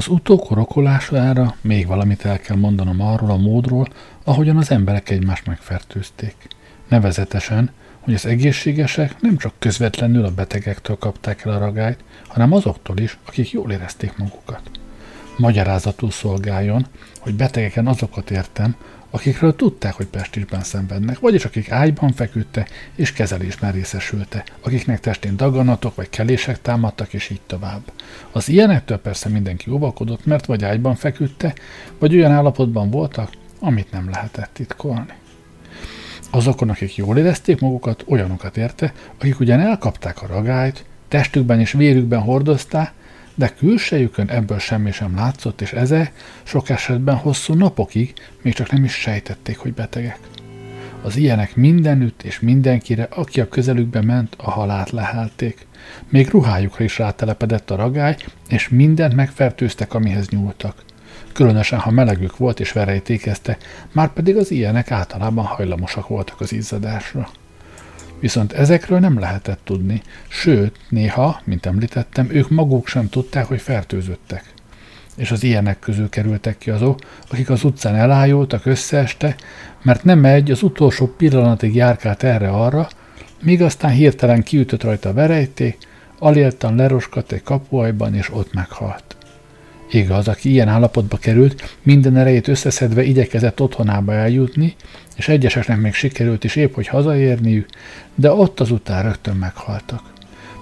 Az utókor okolására még valamit el kell mondanom arról a módról, ahogyan az emberek egymást megfertőzték. Nevezetesen, hogy az egészségesek nem csak közvetlenül a betegektől kapták el a ragályt, hanem azoktól is, akik jól érezték magukat. Magyarázatul szolgáljon, hogy betegeken azokat értem, akikről tudták, hogy pestisben szenvednek, vagyis akik ágyban feküdte és kezelésben részesülte, akiknek testén daganatok vagy kelések támadtak, és így tovább. Az ilyenektől persze mindenki óvakodott, mert vagy ágyban feküdte, vagy olyan állapotban voltak, amit nem lehetett titkolni. Azokon, akik jól érezték magukat, olyanokat érte, akik ugyan elkapták a ragályt, testükben és vérükben hordozták, de külsejükön ebből semmi sem látszott, és ezek sok esetben hosszú napokig még csak nem is sejtették, hogy betegek. Az ilyenek mindenütt és mindenkire, aki a közelükbe ment, a halált lehelték. Még ruhájukra is rátelepedett a ragály, és mindent megfertőztek, amihez nyúltak. Különösen, ha melegük volt és verejtékezte, már pedig az ilyenek általában hajlamosak voltak az izzadásra. Viszont ezekről nem lehetett tudni, sőt, néha, mint említettem, ők maguk sem tudták, hogy fertőzöttek. És az ilyenek közül kerültek ki azok, akik az utcán elájultak, összeeste, mert nem egy az utolsó pillanatig járkált erre-arra, míg aztán hirtelen kiütött rajta a verejték, aléltan leroskadt egy kapuajban, és ott meghalt. Igaz, aki ilyen állapotba került, minden erejét összeszedve igyekezett otthonába eljutni, és egyeseknek még sikerült is épp, hogy hazaérniük, de ott azután rögtön meghaltak.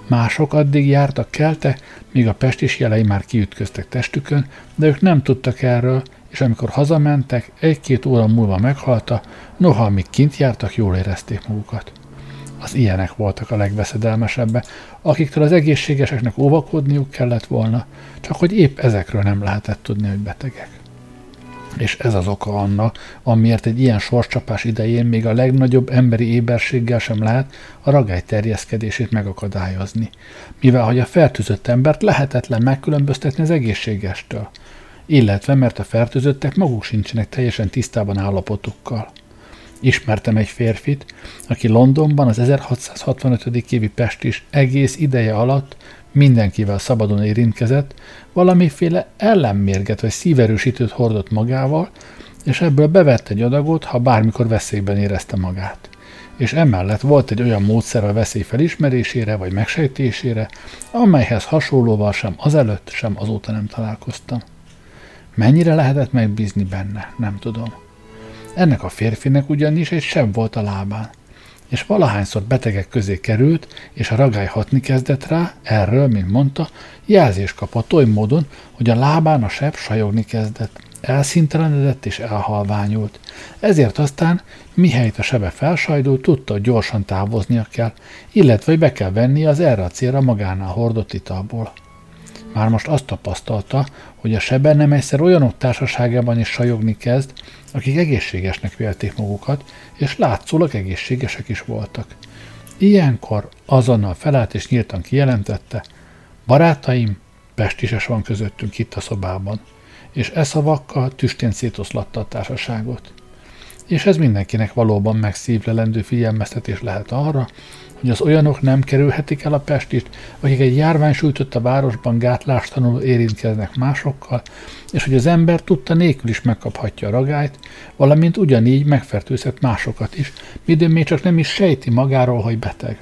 Mások addig jártak kelte, míg a pestis jelei már kiütköztek testükön, de ők nem tudtak erről, és amikor hazamentek, egy-két óra múlva meghalta, noha amíg kint jártak, jól érezték magukat. Az ilyenek voltak a legveszedelmesebbek, akiktől az egészségeseknek óvakodniuk kellett volna, csak hogy épp ezekről nem lehetett tudni, hogy betegek. És ez az oka annak, amiért egy ilyen sorscsapás idején még a legnagyobb emberi éberséggel sem lehet a ragály terjeszkedését megakadályozni, mivel hogy a fertőzött embert lehetetlen megkülönböztetni az egészségestől, illetve mert a fertőzöttek maguk sincsenek teljesen tisztában állapotukkal. Ismertem egy férfit, aki Londonban az 1665. évi pestis egész ideje alatt mindenkivel szabadon érintkezett, valamiféle ellenmérget vagy szíverősítőt hordott magával, és ebből bevett egy adagot, ha bármikor veszélyben érezte magát. És emellett volt egy olyan módszer a veszély felismerésére vagy megsejtésére, amelyhez hasonlóval sem azelőtt, sem azóta nem találkoztam. Mennyire lehetett megbízni benne, nem tudom. Ennek a férfinek ugyanis egy seb volt a lábán és valahányszor betegek közé került, és a ragály hatni kezdett rá, erről, mint mondta, jelzést kapott oly módon, hogy a lábán a seb sajogni kezdett. Elszintelenedett és elhalványult. Ezért aztán, mihelyt a sebe felsajdult, tudta, hogy gyorsan távoznia kell, illetve hogy be kell venni az erre a célra magánál hordott italból. Már most azt tapasztalta, hogy a sebe nem egyszer olyanok társaságában is sajogni kezd, akik egészségesnek vélték magukat, és látszólag egészségesek is voltak. Ilyenkor azonnal felállt és nyíltan kijelentette, barátaim, pestises van közöttünk itt a szobában, és e szavakkal tüstén szétoszlatta a társaságot. És ez mindenkinek valóban megszívlelendő figyelmeztetés lehet arra, hogy az olyanok nem kerülhetik el a Pestit, akik egy járvány sújtott a városban gátlástanul érintkeznek másokkal, és hogy az ember tudta nélkül is megkaphatja a ragályt, valamint ugyanígy megfertőzhet másokat is, midőn még csak nem is sejti magáról, hogy beteg.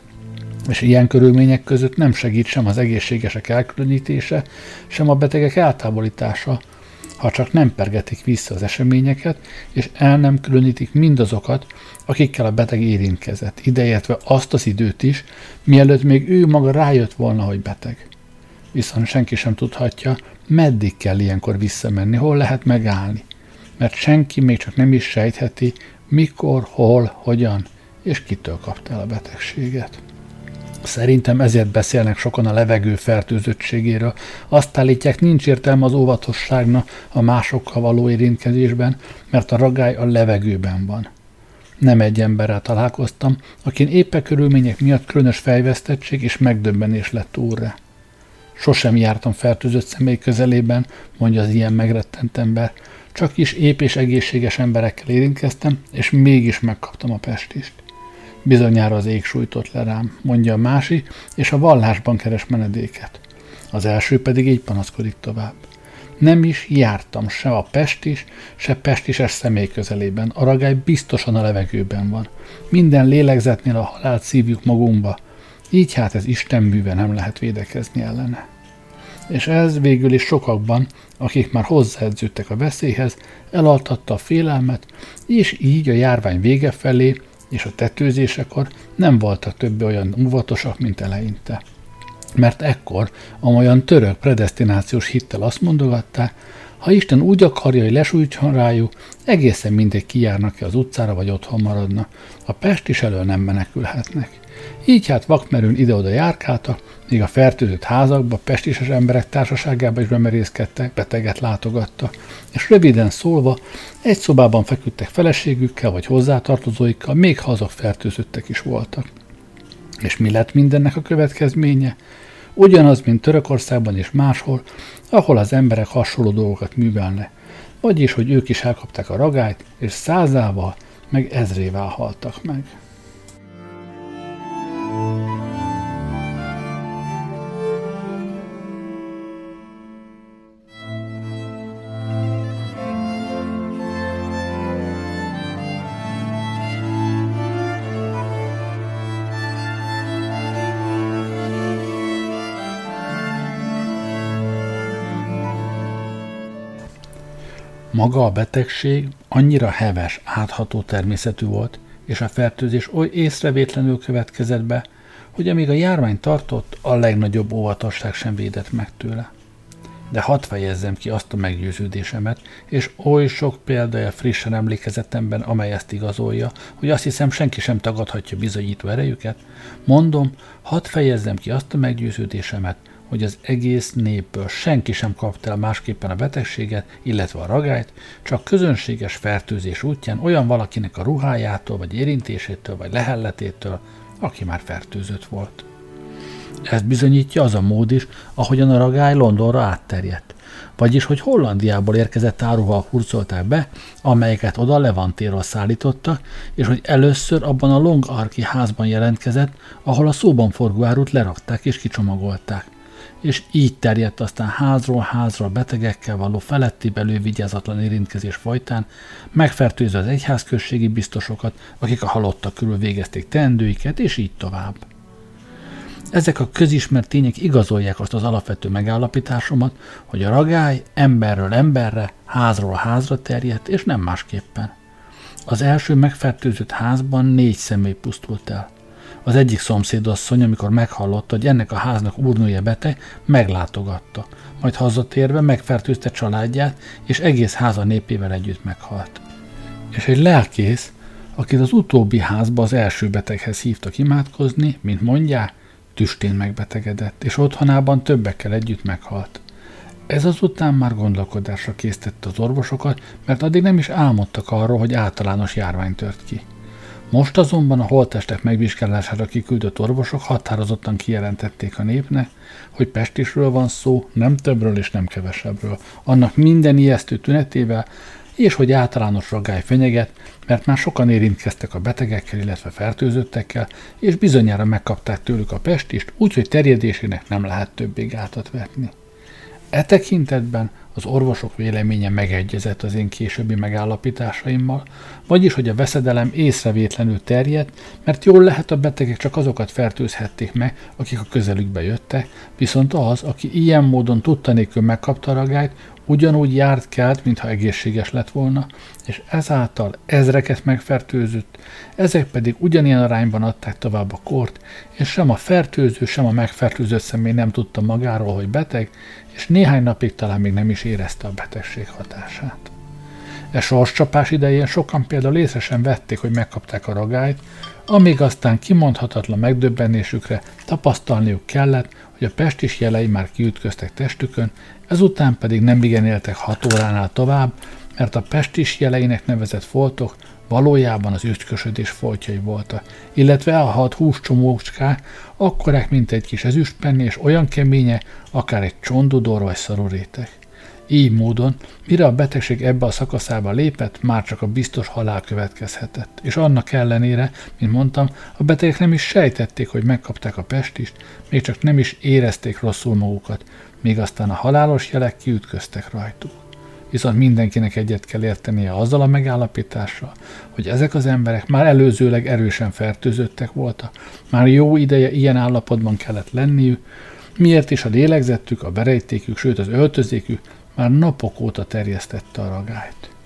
És ilyen körülmények között nem segít sem az egészségesek elkülönítése, sem a betegek eltávolítása, ha csak nem pergetik vissza az eseményeket, és el nem különítik mindazokat, akikkel a beteg érintkezett, ideértve azt az időt is, mielőtt még ő maga rájött volna, hogy beteg. Viszont senki sem tudhatja, meddig kell ilyenkor visszamenni, hol lehet megállni, mert senki még csak nem is sejtheti, mikor, hol, hogyan és kitől kapta el a betegséget. Szerintem ezért beszélnek sokan a levegő fertőzöttségéről. Azt állítják, nincs értelme az óvatosságnak a másokkal való érintkezésben, mert a ragály a levegőben van. Nem egy emberrel találkoztam, akin éppen körülmények miatt különös fejvesztettség és megdöbbenés lett úrra. Sosem jártam fertőzött személy közelében, mondja az ilyen megrettent ember, csak is ép és egészséges emberekkel érintkeztem, és mégis megkaptam a pestist. Bizonyára az ég sújtott le rám, mondja a másik, és a vallásban keres menedéket. Az első pedig így panaszkodik tovább. Nem is jártam se a pestis, se pestises személy közelében. A ragály biztosan a levegőben van. Minden lélegzetnél a halált szívjuk magunkba. Így hát ez Isten műve nem lehet védekezni ellene. És ez végül is sokakban, akik már hozzáedződtek a veszélyhez, elaltatta a félelmet, és így a járvány vége felé és a tetőzésekor nem voltak többé olyan óvatosak, mint eleinte. Mert ekkor amolyan török predestinációs hittel azt mondogatták, ha Isten úgy akarja, hogy lesújtson rájuk, egészen mindegy kijárnak-e az utcára, vagy otthon maradna. A Pest is elől nem menekülhetnek. Így hát vakmerőn ide-oda járkáltak, míg a fertőzött házakba, pestises emberek társaságába is bemerészkedtek, beteget látogatta, és röviden szólva egy szobában feküdtek feleségükkel vagy hozzátartozóikkal, még ha azok fertőzöttek is voltak. És mi lett mindennek a következménye? Ugyanaz, mint Törökországban és máshol, ahol az emberek hasonló dolgokat művelnek, vagyis, hogy ők is elkapták a ragályt, és százával, meg ezrével haltak meg. Maga a betegség annyira heves, átható természetű volt, és a fertőzés oly észrevétlenül következett be, hogy amíg a járvány tartott, a legnagyobb óvatosság sem védett meg tőle. De hadd fejezzem ki azt a meggyőződésemet, és oly sok példája frissen emlékezetemben, amely ezt igazolja, hogy azt hiszem senki sem tagadhatja bizonyító erejüket, mondom, hadd fejezzem ki azt a meggyőződésemet, hogy az egész népből senki sem kapta el másképpen a betegséget, illetve a ragályt, csak közönséges fertőzés útján olyan valakinek a ruhájától, vagy érintésétől, vagy lehelletétől, aki már fertőzött volt. Ezt bizonyítja az a mód is, ahogyan a ragály Londonra átterjedt. Vagyis, hogy Hollandiából érkezett áruval hurcolták be, amelyeket oda Levantéról szállítottak, és hogy először abban a Long Arki házban jelentkezett, ahol a szóban forgó árut lerakták és kicsomagolták és így terjedt aztán házról házra betegekkel való feletti belővigyázatlan érintkezés folytán, megfertőzve az egyházközségi biztosokat, akik a halottak körül végezték teendőiket, és így tovább. Ezek a közismert tények igazolják azt az alapvető megállapításomat, hogy a ragály emberről emberre, házról házra terjedt, és nem másképpen. Az első megfertőzött házban négy személy pusztult el. Az egyik szomszédasszony, amikor meghallotta, hogy ennek a háznak úrnője beteg, meglátogatta. Majd hazatérve megfertőzte családját, és egész háza népével együtt meghalt. És egy lelkész, akit az utóbbi házba az első beteghez hívtak imádkozni, mint mondják, tüstén megbetegedett, és otthonában többekkel együtt meghalt. Ez azután már gondolkodásra késztette az orvosokat, mert addig nem is álmodtak arról, hogy általános járvány tört ki. Most azonban a holttestek megvizsgálására kiküldött orvosok határozottan kijelentették a népnek, hogy pestisről van szó, nem többről és nem kevesebbről, annak minden ijesztő tünetével, és hogy általános ragály fenyeget, mert már sokan érintkeztek a betegekkel, illetve fertőzöttekkel, és bizonyára megkapták tőlük a pestist, úgyhogy terjedésének nem lehet többé gátat vetni. E tekintetben az orvosok véleménye megegyezett az én későbbi megállapításaimmal, vagyis, hogy a veszedelem észrevétlenül terjedt, mert jól lehet a betegek csak azokat fertőzhették meg, akik a közelükbe jöttek, viszont az, aki ilyen módon tudta nélkül megkapta a ragályt, ugyanúgy járt kelt, mintha egészséges lett volna, és ezáltal ezreket megfertőzött, ezek pedig ugyanilyen arányban adták tovább a kort, és sem a fertőző, sem a megfertőzött személy nem tudta magáról, hogy beteg, és néhány napig talán még nem is érezte a betegség hatását. E sorscsapás idején sokan például észre sem vették, hogy megkapták a ragályt, amíg aztán kimondhatatlan megdöbbenésükre tapasztalniuk kellett, hogy a pestis jelei már kiütköztek testükön, ezután pedig nem igen éltek hat óránál tovább, mert a pestis jeleinek nevezett foltok valójában az ütkösödés foltjai voltak, illetve a hat húscsomócskák akkorák, mint egy kis ezüstpenni, és olyan keménye, akár egy csondudor vagy szarurétek. Így módon, mire a betegség ebbe a szakaszába lépett, már csak a biztos halál következhetett. És annak ellenére, mint mondtam, a betegek nem is sejtették, hogy megkapták a pestist, még csak nem is érezték rosszul magukat, még aztán a halálos jelek kiütköztek rajtuk. Viszont mindenkinek egyet kell értenie azzal a megállapítással, hogy ezek az emberek már előzőleg erősen fertőzöttek voltak, már jó ideje ilyen állapotban kellett lenniük, miért is a lélegzettük, a berejtékük, sőt az öltözékük már napok óta terjesztette a ragályt.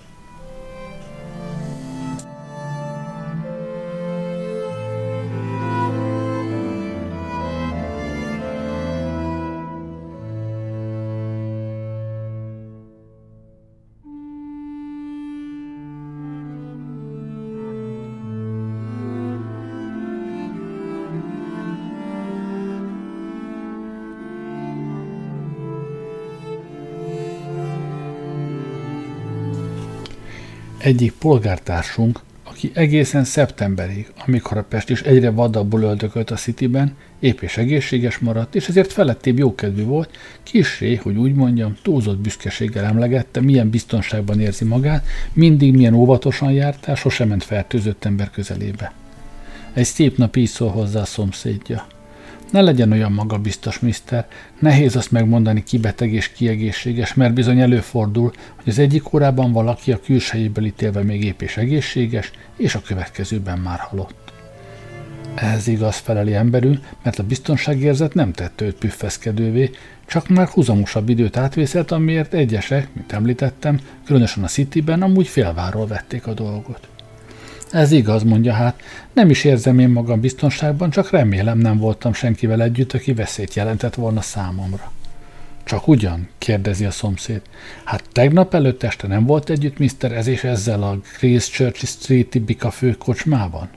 Egyik polgártársunk, aki egészen szeptemberig, amikor a Pest is egyre vadabbul öldökölt a Cityben, épp és egészséges maradt, és ezért felettébb jókedvű volt, kisé, hogy úgy mondjam, túlzott büszkeséggel emlegette, milyen biztonságban érzi magát, mindig milyen óvatosan jártál, sosem ment fertőzött ember közelébe. Egy szép nap így szól hozzá a szomszédja. Ne legyen olyan magabiztos, mister. Nehéz azt megmondani, ki beteg és ki egészséges, mert bizony előfordul, hogy az egyik órában valaki a külsejéből ítélve még épp és egészséges, és a következőben már halott. Ez igaz feleli emberül, mert a biztonságérzet nem tette őt püffeszkedővé, csak már húzamosabb időt átvészelt, amiért egyesek, mint említettem, különösen a Cityben amúgy félváról vették a dolgot. Ez igaz, mondja hát. Nem is érzem én magam biztonságban, csak remélem nem voltam senkivel együtt, aki veszélyt jelentett volna számomra. Csak ugyan? kérdezi a szomszéd. Hát tegnap előtt este nem volt együtt Mr. Ez és ezzel a Christchurch Street-i bika főkocsmában?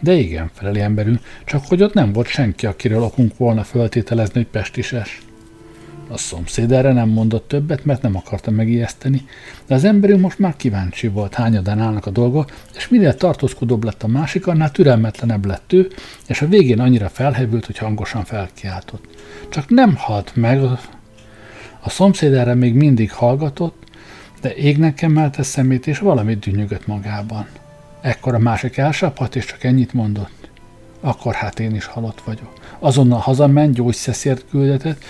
De igen, feleli emberünk, csak hogy ott nem volt senki, akiről okunk volna föltételezni, hogy pestises. A szomszéd erre nem mondott többet, mert nem akarta megijeszteni, de az emberünk most már kíváncsi volt, hányadán állnak a dolgok, és minél tartózkodóbb lett a másik, annál türelmetlenebb lett ő, és a végén annyira felhevült, hogy hangosan felkiáltott. Csak nem halt meg, a szomszéd erre még mindig hallgatott, de égnek emelte szemét, és valamit dűnyögött magában. Ekkor a másik elsapadt, és csak ennyit mondott. Akkor hát én is halott vagyok. Azonnal hazament, gyógyszeszért küldetett,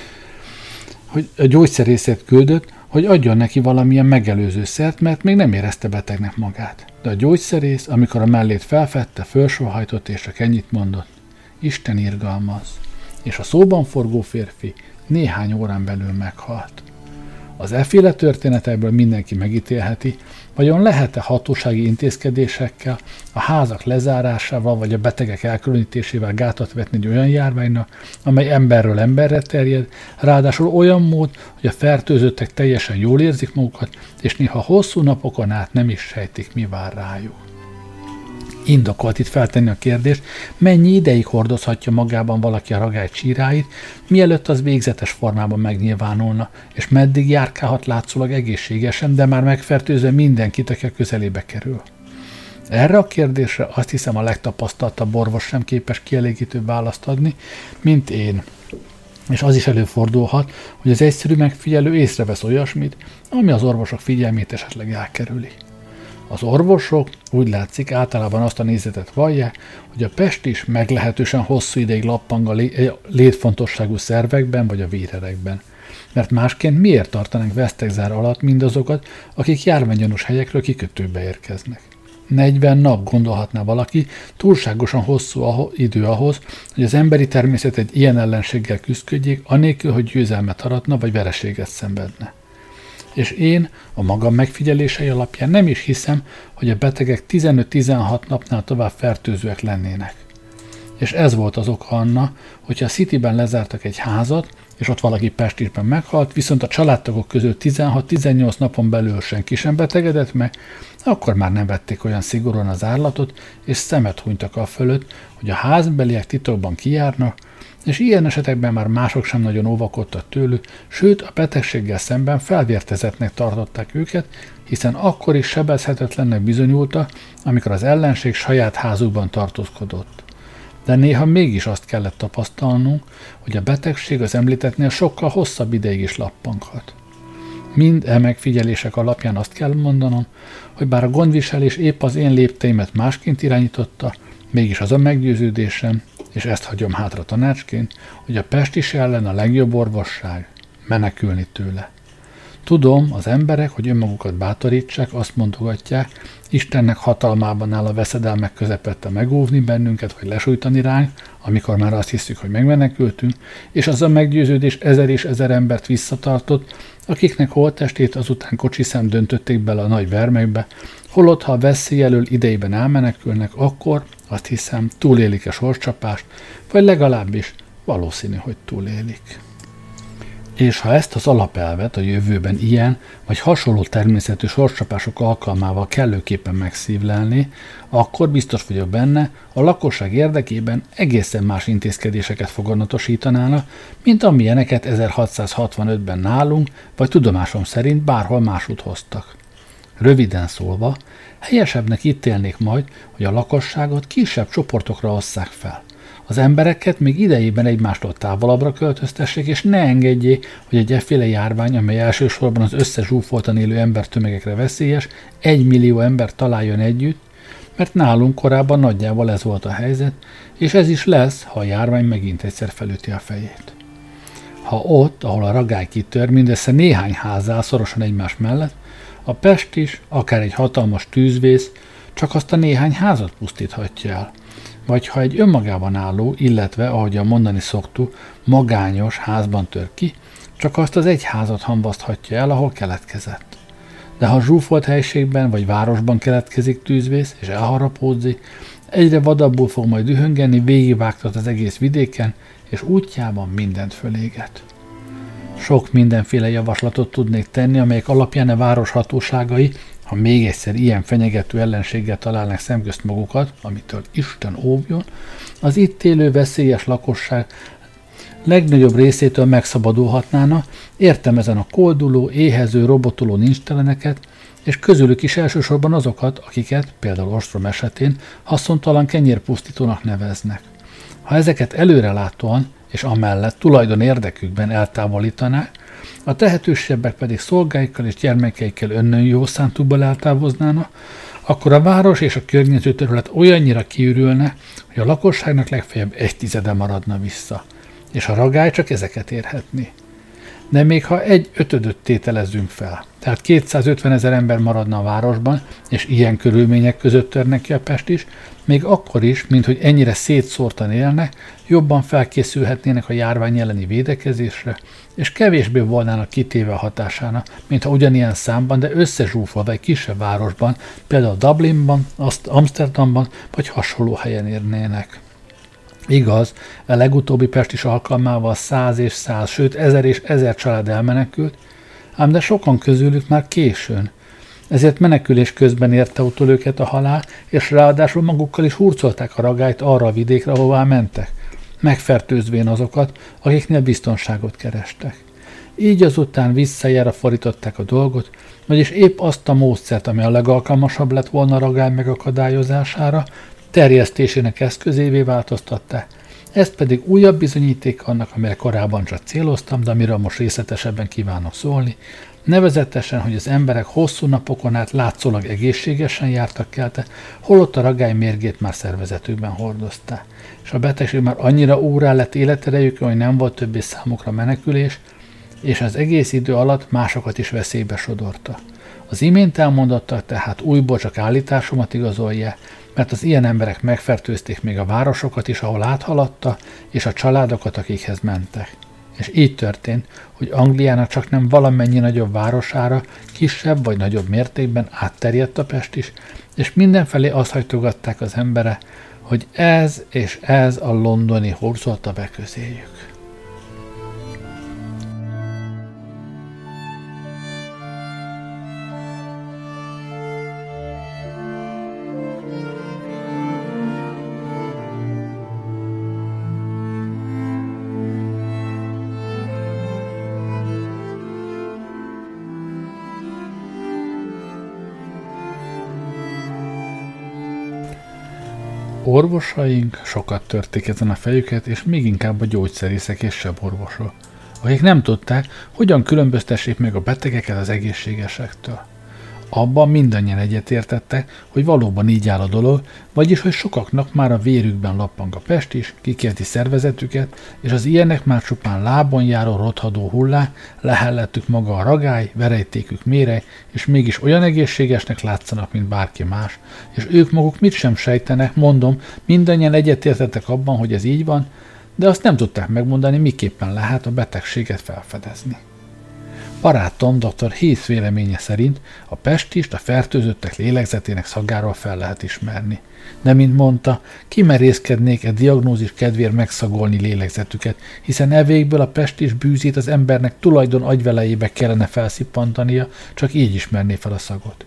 hogy a gyógyszerészet küldött, hogy adjon neki valamilyen megelőző szert, mert még nem érezte betegnek magát. De a gyógyszerész, amikor a mellét felfedte, fölsohajtott és csak ennyit mondott. Isten irgalmaz. És a szóban forgó férfi néhány órán belül meghalt. Az efféle történetekből mindenki megítélheti, vajon lehet-e hatósági intézkedésekkel, a házak lezárásával vagy a betegek elkülönítésével gátat vetni egy olyan járványnak, amely emberről emberre terjed, ráadásul olyan mód, hogy a fertőzöttek teljesen jól érzik magukat, és néha hosszú napokon át nem is sejtik, mi vár rájuk. Indokolt itt feltenni a kérdést, mennyi ideig hordozhatja magában valaki a ragály csíráit, mielőtt az végzetes formában megnyilvánulna, és meddig járkálhat látszólag egészségesen, de már megfertőzve mindenkit, aki a közelébe kerül. Erre a kérdésre azt hiszem a legtapasztaltabb orvos sem képes kielégítő választ adni, mint én. És az is előfordulhat, hogy az egyszerű megfigyelő észrevesz olyasmit, ami az orvosok figyelmét esetleg elkerüli. Az orvosok úgy látszik általában azt a nézetet vallják, hogy a pest is meglehetősen hosszú ideig lappang a létfontosságú szervekben vagy a vérerekben. Mert másként miért tartanak vesztegzár alatt mindazokat, akik járványgyanús helyekről kikötőbe érkeznek? 40 nap gondolhatná valaki, túlságosan hosszú idő ahhoz, hogy az emberi természet egy ilyen ellenséggel küzdködjék, anélkül, hogy győzelmet aratna vagy vereséget szenvedne és én a magam megfigyelései alapján nem is hiszem, hogy a betegek 15-16 napnál tovább fertőzőek lennének. És ez volt az oka anna, hogyha a Cityben lezártak egy házat, és ott valaki Pestisben meghalt, viszont a családtagok közül 16-18 napon belül senki sem betegedett meg, akkor már nem vették olyan szigorúan az árlatot, és szemet hunytak a fölött, hogy a házbeliek titokban kijárnak, és ilyen esetekben már mások sem nagyon óvakodtak tőlük, sőt a betegséggel szemben felvértezetnek tartották őket, hiszen akkor is sebezhetetlennek bizonyulta, amikor az ellenség saját házukban tartózkodott. De néha mégis azt kellett tapasztalnunk, hogy a betegség az említettnél sokkal hosszabb ideig is lappanghat. Mind e megfigyelések alapján azt kell mondanom, hogy bár a gondviselés épp az én lépteimet másként irányította, mégis az a meggyőződésem, és ezt hagyom hátra tanácsként, hogy a pestis ellen a legjobb orvosság menekülni tőle. Tudom, az emberek, hogy önmagukat bátorítsák, azt mondogatják, Istennek hatalmában áll a veszedelmek közepette megóvni bennünket, vagy lesújtani ránk, amikor már azt hiszük, hogy megmenekültünk, és az a meggyőződés ezer és ezer embert visszatartott, akiknek holtestét azután kocsiszem döntötték bele a nagy vermekbe, holott ha a veszély elől idejében elmenekülnek, akkor azt hiszem túlélik a sorscsapást, vagy legalábbis valószínű, hogy túlélik. És ha ezt az alapelvet a jövőben ilyen vagy hasonló természetű sorscsapások alkalmával kellőképpen megszívlelni, akkor biztos vagyok benne, a lakosság érdekében egészen más intézkedéseket foganatosítanának, mint amilyeneket 1665-ben nálunk, vagy tudomásom szerint bárhol másút hoztak. Röviden szólva, helyesebbnek ítélnék majd, hogy a lakosságot kisebb csoportokra osszák fel – az embereket még idejében egymástól távolabbra költöztessék, és ne engedjék, hogy egy efféle járvány, amely elsősorban az összes zsúfoltan élő embertömegekre veszélyes, egy millió ember találjon együtt, mert nálunk korábban nagyjából ez volt a helyzet, és ez is lesz, ha a járvány megint egyszer felüti a fejét. Ha ott, ahol a ragály kitör, mindössze néhány ház áll szorosan egymás mellett, a Pest is, akár egy hatalmas tűzvész, csak azt a néhány házat pusztíthatja el – vagy ha egy önmagában álló, illetve, ahogy a mondani szoktuk, magányos házban tör ki, csak azt az egy házat hambaszthatja el, ahol keletkezett. De ha zsúfolt helységben vagy városban keletkezik tűzvész és elharapódzik, egyre vadabbul fog majd dühöngeni, végigvágtat az egész vidéken, és útjában mindent föléget. Sok mindenféle javaslatot tudnék tenni, amelyek alapján a város hatóságai ha még egyszer ilyen fenyegető ellenséggel találnak szemközt magukat, amitől Isten óvjon, az itt élő veszélyes lakosság legnagyobb részétől megszabadulhatnána, értem ezen a kolduló, éhező, robotoló nincsteleneket, és közülük is elsősorban azokat, akiket, például ostrom esetén, haszontalan kenyérpusztítónak neveznek. Ha ezeket előrelátóan és amellett tulajdon érdekükben eltávolítanák, a tehetősebbek pedig szolgáikkal és gyermekeikkel önnön jó szántukból eltávoznának, akkor a város és a környező terület olyannyira kiürülne, hogy a lakosságnak legfeljebb egy tizede maradna vissza, és a ragály csak ezeket érhetni. De még ha egy ötödöt tételezzünk fel, tehát 250 ezer ember maradna a városban, és ilyen körülmények között törnek ki a Pest is, még akkor is, mint hogy ennyire szétszórtan élnek, jobban felkészülhetnének a járvány elleni védekezésre, és kevésbé volnának kitéve a hatásának, mint ha ugyanilyen számban, de összezsúfolva egy kisebb városban, például Dublinban, Amsterdamban vagy hasonló helyen érnének. Igaz, a legutóbbi pestis alkalmával száz és száz, sőt ezer és ezer család elmenekült, ám de sokan közülük már későn, ezért menekülés közben érte utol őket a halál, és ráadásul magukkal is hurcolták a ragályt arra a vidékre, ahová mentek, megfertőzvén azokat, akiknél biztonságot kerestek. Így azután visszajára fordították a dolgot, vagyis épp azt a módszert, ami a legalkalmasabb lett volna a ragály megakadályozására, terjesztésének eszközévé változtatták, ezt pedig újabb bizonyíték annak, amire korábban csak céloztam, de amiről most részletesebben kívánok szólni, Nevezetesen, hogy az emberek hosszú napokon át látszólag egészségesen jártak kelte, holott a ragály mérgét már szervezetükben hordozták. És a betegség már annyira órá lett életerejük, hogy nem volt többé számukra menekülés, és az egész idő alatt másokat is veszélybe sodorta. Az imént elmondottak tehát újból csak állításomat igazolja, mert az ilyen emberek megfertőzték még a városokat is, ahol áthaladta, és a családokat, akikhez mentek. És így történt, hogy Angliának csak nem valamennyi nagyobb városára, kisebb vagy nagyobb mértékben átterjedt a Pest is, és mindenfelé azt hajtogatták az embere, hogy ez és ez a londoni horzolta be közéjük. Orvosaink sokat törték ezen a fejüket, és még inkább a gyógyszerészek és orvosok. akik nem tudták, hogyan különböztessék meg a betegeket az egészségesektől. Abban mindannyian egyetértettek, hogy valóban így áll a dolog, vagyis hogy sokaknak már a vérükben lappang a pest is, kikelti szervezetüket, és az ilyenek már csupán lábon járó rothadó hullá, lehellettük maga a ragály, verejtékük mére, és mégis olyan egészségesnek látszanak, mint bárki más, és ők maguk mit sem sejtenek, mondom, mindannyian egyetértettek abban, hogy ez így van, de azt nem tudták megmondani, miképpen lehet a betegséget felfedezni. Barátom dr. Heath véleménye szerint a pestist a fertőzöttek lélegzetének szagáról fel lehet ismerni. De, mint mondta, kimerészkednék egy diagnózis kedvéért megszagolni lélegzetüket, hiszen evékből a pestis bűzét az embernek tulajdon agyvelejébe kellene felszippantania, csak így ismerné fel a szagot.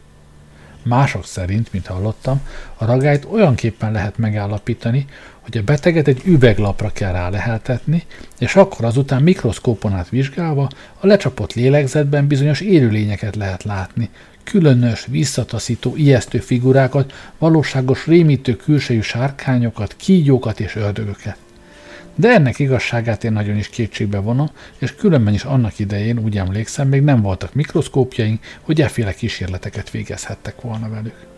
Mások szerint, mint hallottam, a ragályt olyanképpen lehet megállapítani, hogy a beteget egy üveglapra kell ráleheltetni, és akkor azután mikroszkópon át vizsgálva a lecsapott lélegzetben bizonyos élőlényeket lehet látni, különös, visszataszító, ijesztő figurákat, valóságos, rémítő külsejű sárkányokat, kígyókat és ördögöket. De ennek igazságát én nagyon is kétségbe vonom, és különben is annak idején, úgy emlékszem, még nem voltak mikroszkópjaink, hogy efféle kísérleteket végezhettek volna velük.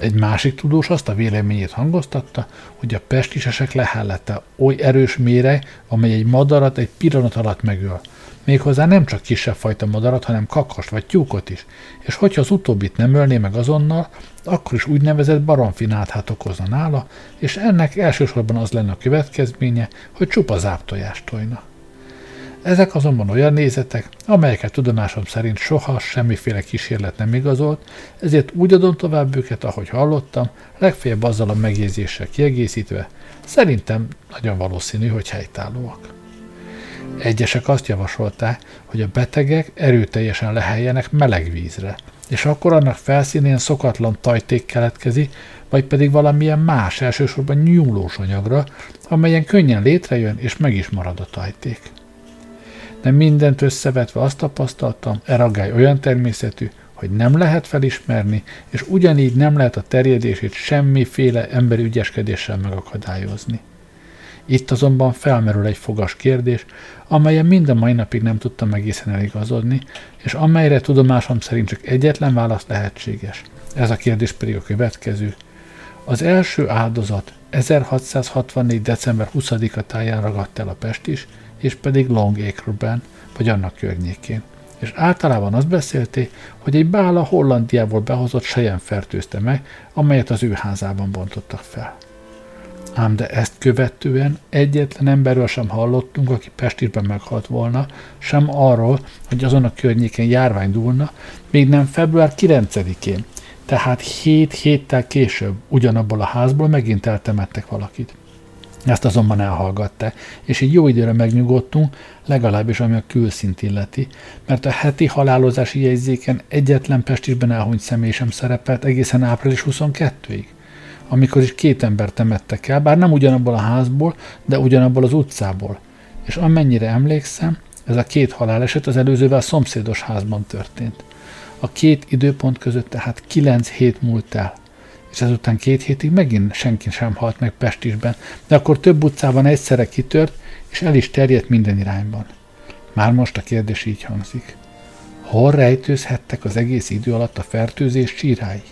Egy másik tudós azt a véleményét hangoztatta, hogy a pestisesek lehellette oly erős mére, amely egy madarat egy pillanat alatt megöl. Méghozzá nem csak kisebb fajta madarat, hanem kakast vagy tyúkot is, és hogyha az utóbbit nem ölné meg azonnal, akkor is úgynevezett baromfináthát okozna nála, és ennek elsősorban az lenne a következménye, hogy csupa záptojást tojna. Ezek azonban olyan nézetek, amelyeket tudomásom szerint soha semmiféle kísérlet nem igazolt, ezért úgy adom tovább őket, ahogy hallottam, legfeljebb azzal a megjegyzéssel kiegészítve, szerintem nagyon valószínű, hogy helytállóak. Egyesek azt javasolták, hogy a betegek erőteljesen leheljenek meleg vízre, és akkor annak felszínén szokatlan tajték keletkezik, vagy pedig valamilyen más, elsősorban nyúlós anyagra, amelyen könnyen létrejön és meg is marad a tajték de mindent összevetve azt tapasztaltam, Eragály olyan természetű, hogy nem lehet felismerni, és ugyanígy nem lehet a terjedését semmiféle emberi ügyeskedéssel megakadályozni. Itt azonban felmerül egy fogas kérdés, amelyen mind a mai napig nem tudtam egészen eligazodni, és amelyre tudomásom szerint csak egyetlen válasz lehetséges. Ez a kérdés pedig a következő. Az első áldozat 1664. december 20-a táján ragadt el a Pest is, és pedig Long Acre-ben, vagy annak környékén. És általában azt beszélték, hogy egy bála Hollandiából behozott sejen fertőzte meg, amelyet az ő házában bontottak fel. Ám de ezt követően egyetlen emberről sem hallottunk, aki Pestisben meghalt volna, sem arról, hogy azon a környéken járvány dúlna, még nem február 9-én, tehát 7 héttel később ugyanabból a házból megint eltemettek valakit. Ezt azonban elhallgatta, és így jó időre megnyugodtunk, legalábbis ami a külszint illeti, mert a heti halálozási jegyzéken egyetlen pestisben elhunyt személy sem szerepelt egészen április 22-ig, amikor is két ember temettek el, bár nem ugyanabból a házból, de ugyanabból az utcából. És amennyire emlékszem, ez a két haláleset az előzővel szomszédos házban történt. A két időpont között tehát kilenc hét múlt el – és ezután két hétig megint senki sem halt meg Pestisben, de akkor több utcában egyszerre kitört, és el is terjedt minden irányban. Már most a kérdés így hangzik. Hol rejtőzhettek az egész idő alatt a fertőzés csírái?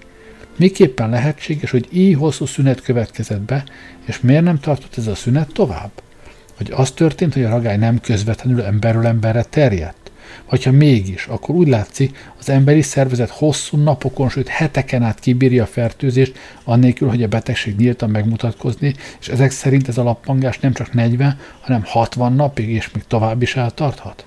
Miképpen lehetséges, hogy így hosszú szünet következett be, és miért nem tartott ez a szünet tovább? Hogy az történt, hogy a ragály nem közvetlenül emberről emberre terjedt? Vagy ha mégis, akkor úgy látszik, az emberi szervezet hosszú napokon, sőt heteken át kibírja a fertőzést, annélkül, hogy a betegség nyíltan megmutatkozni, és ezek szerint ez a lappangás nem csak 40, hanem 60 napig, és még tovább is eltarthat.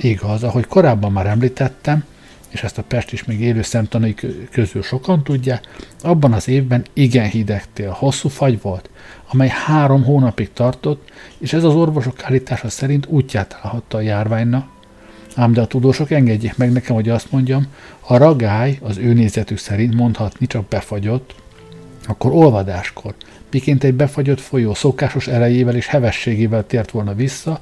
Igaz, ahogy korábban már említettem, és ezt a Pest is még élő szemtanúi közül sokan tudják, abban az évben igen hideg tél, hosszú fagy volt, amely három hónapig tartott, és ez az orvosok állítása szerint útját állhatta a járványnak, Ám de a tudósok engedjék meg nekem, hogy azt mondjam, a ragály az ő nézetük szerint mondhatni csak befagyott, akkor olvadáskor, miként egy befagyott folyó szokásos erejével és hevességével tért volna vissza,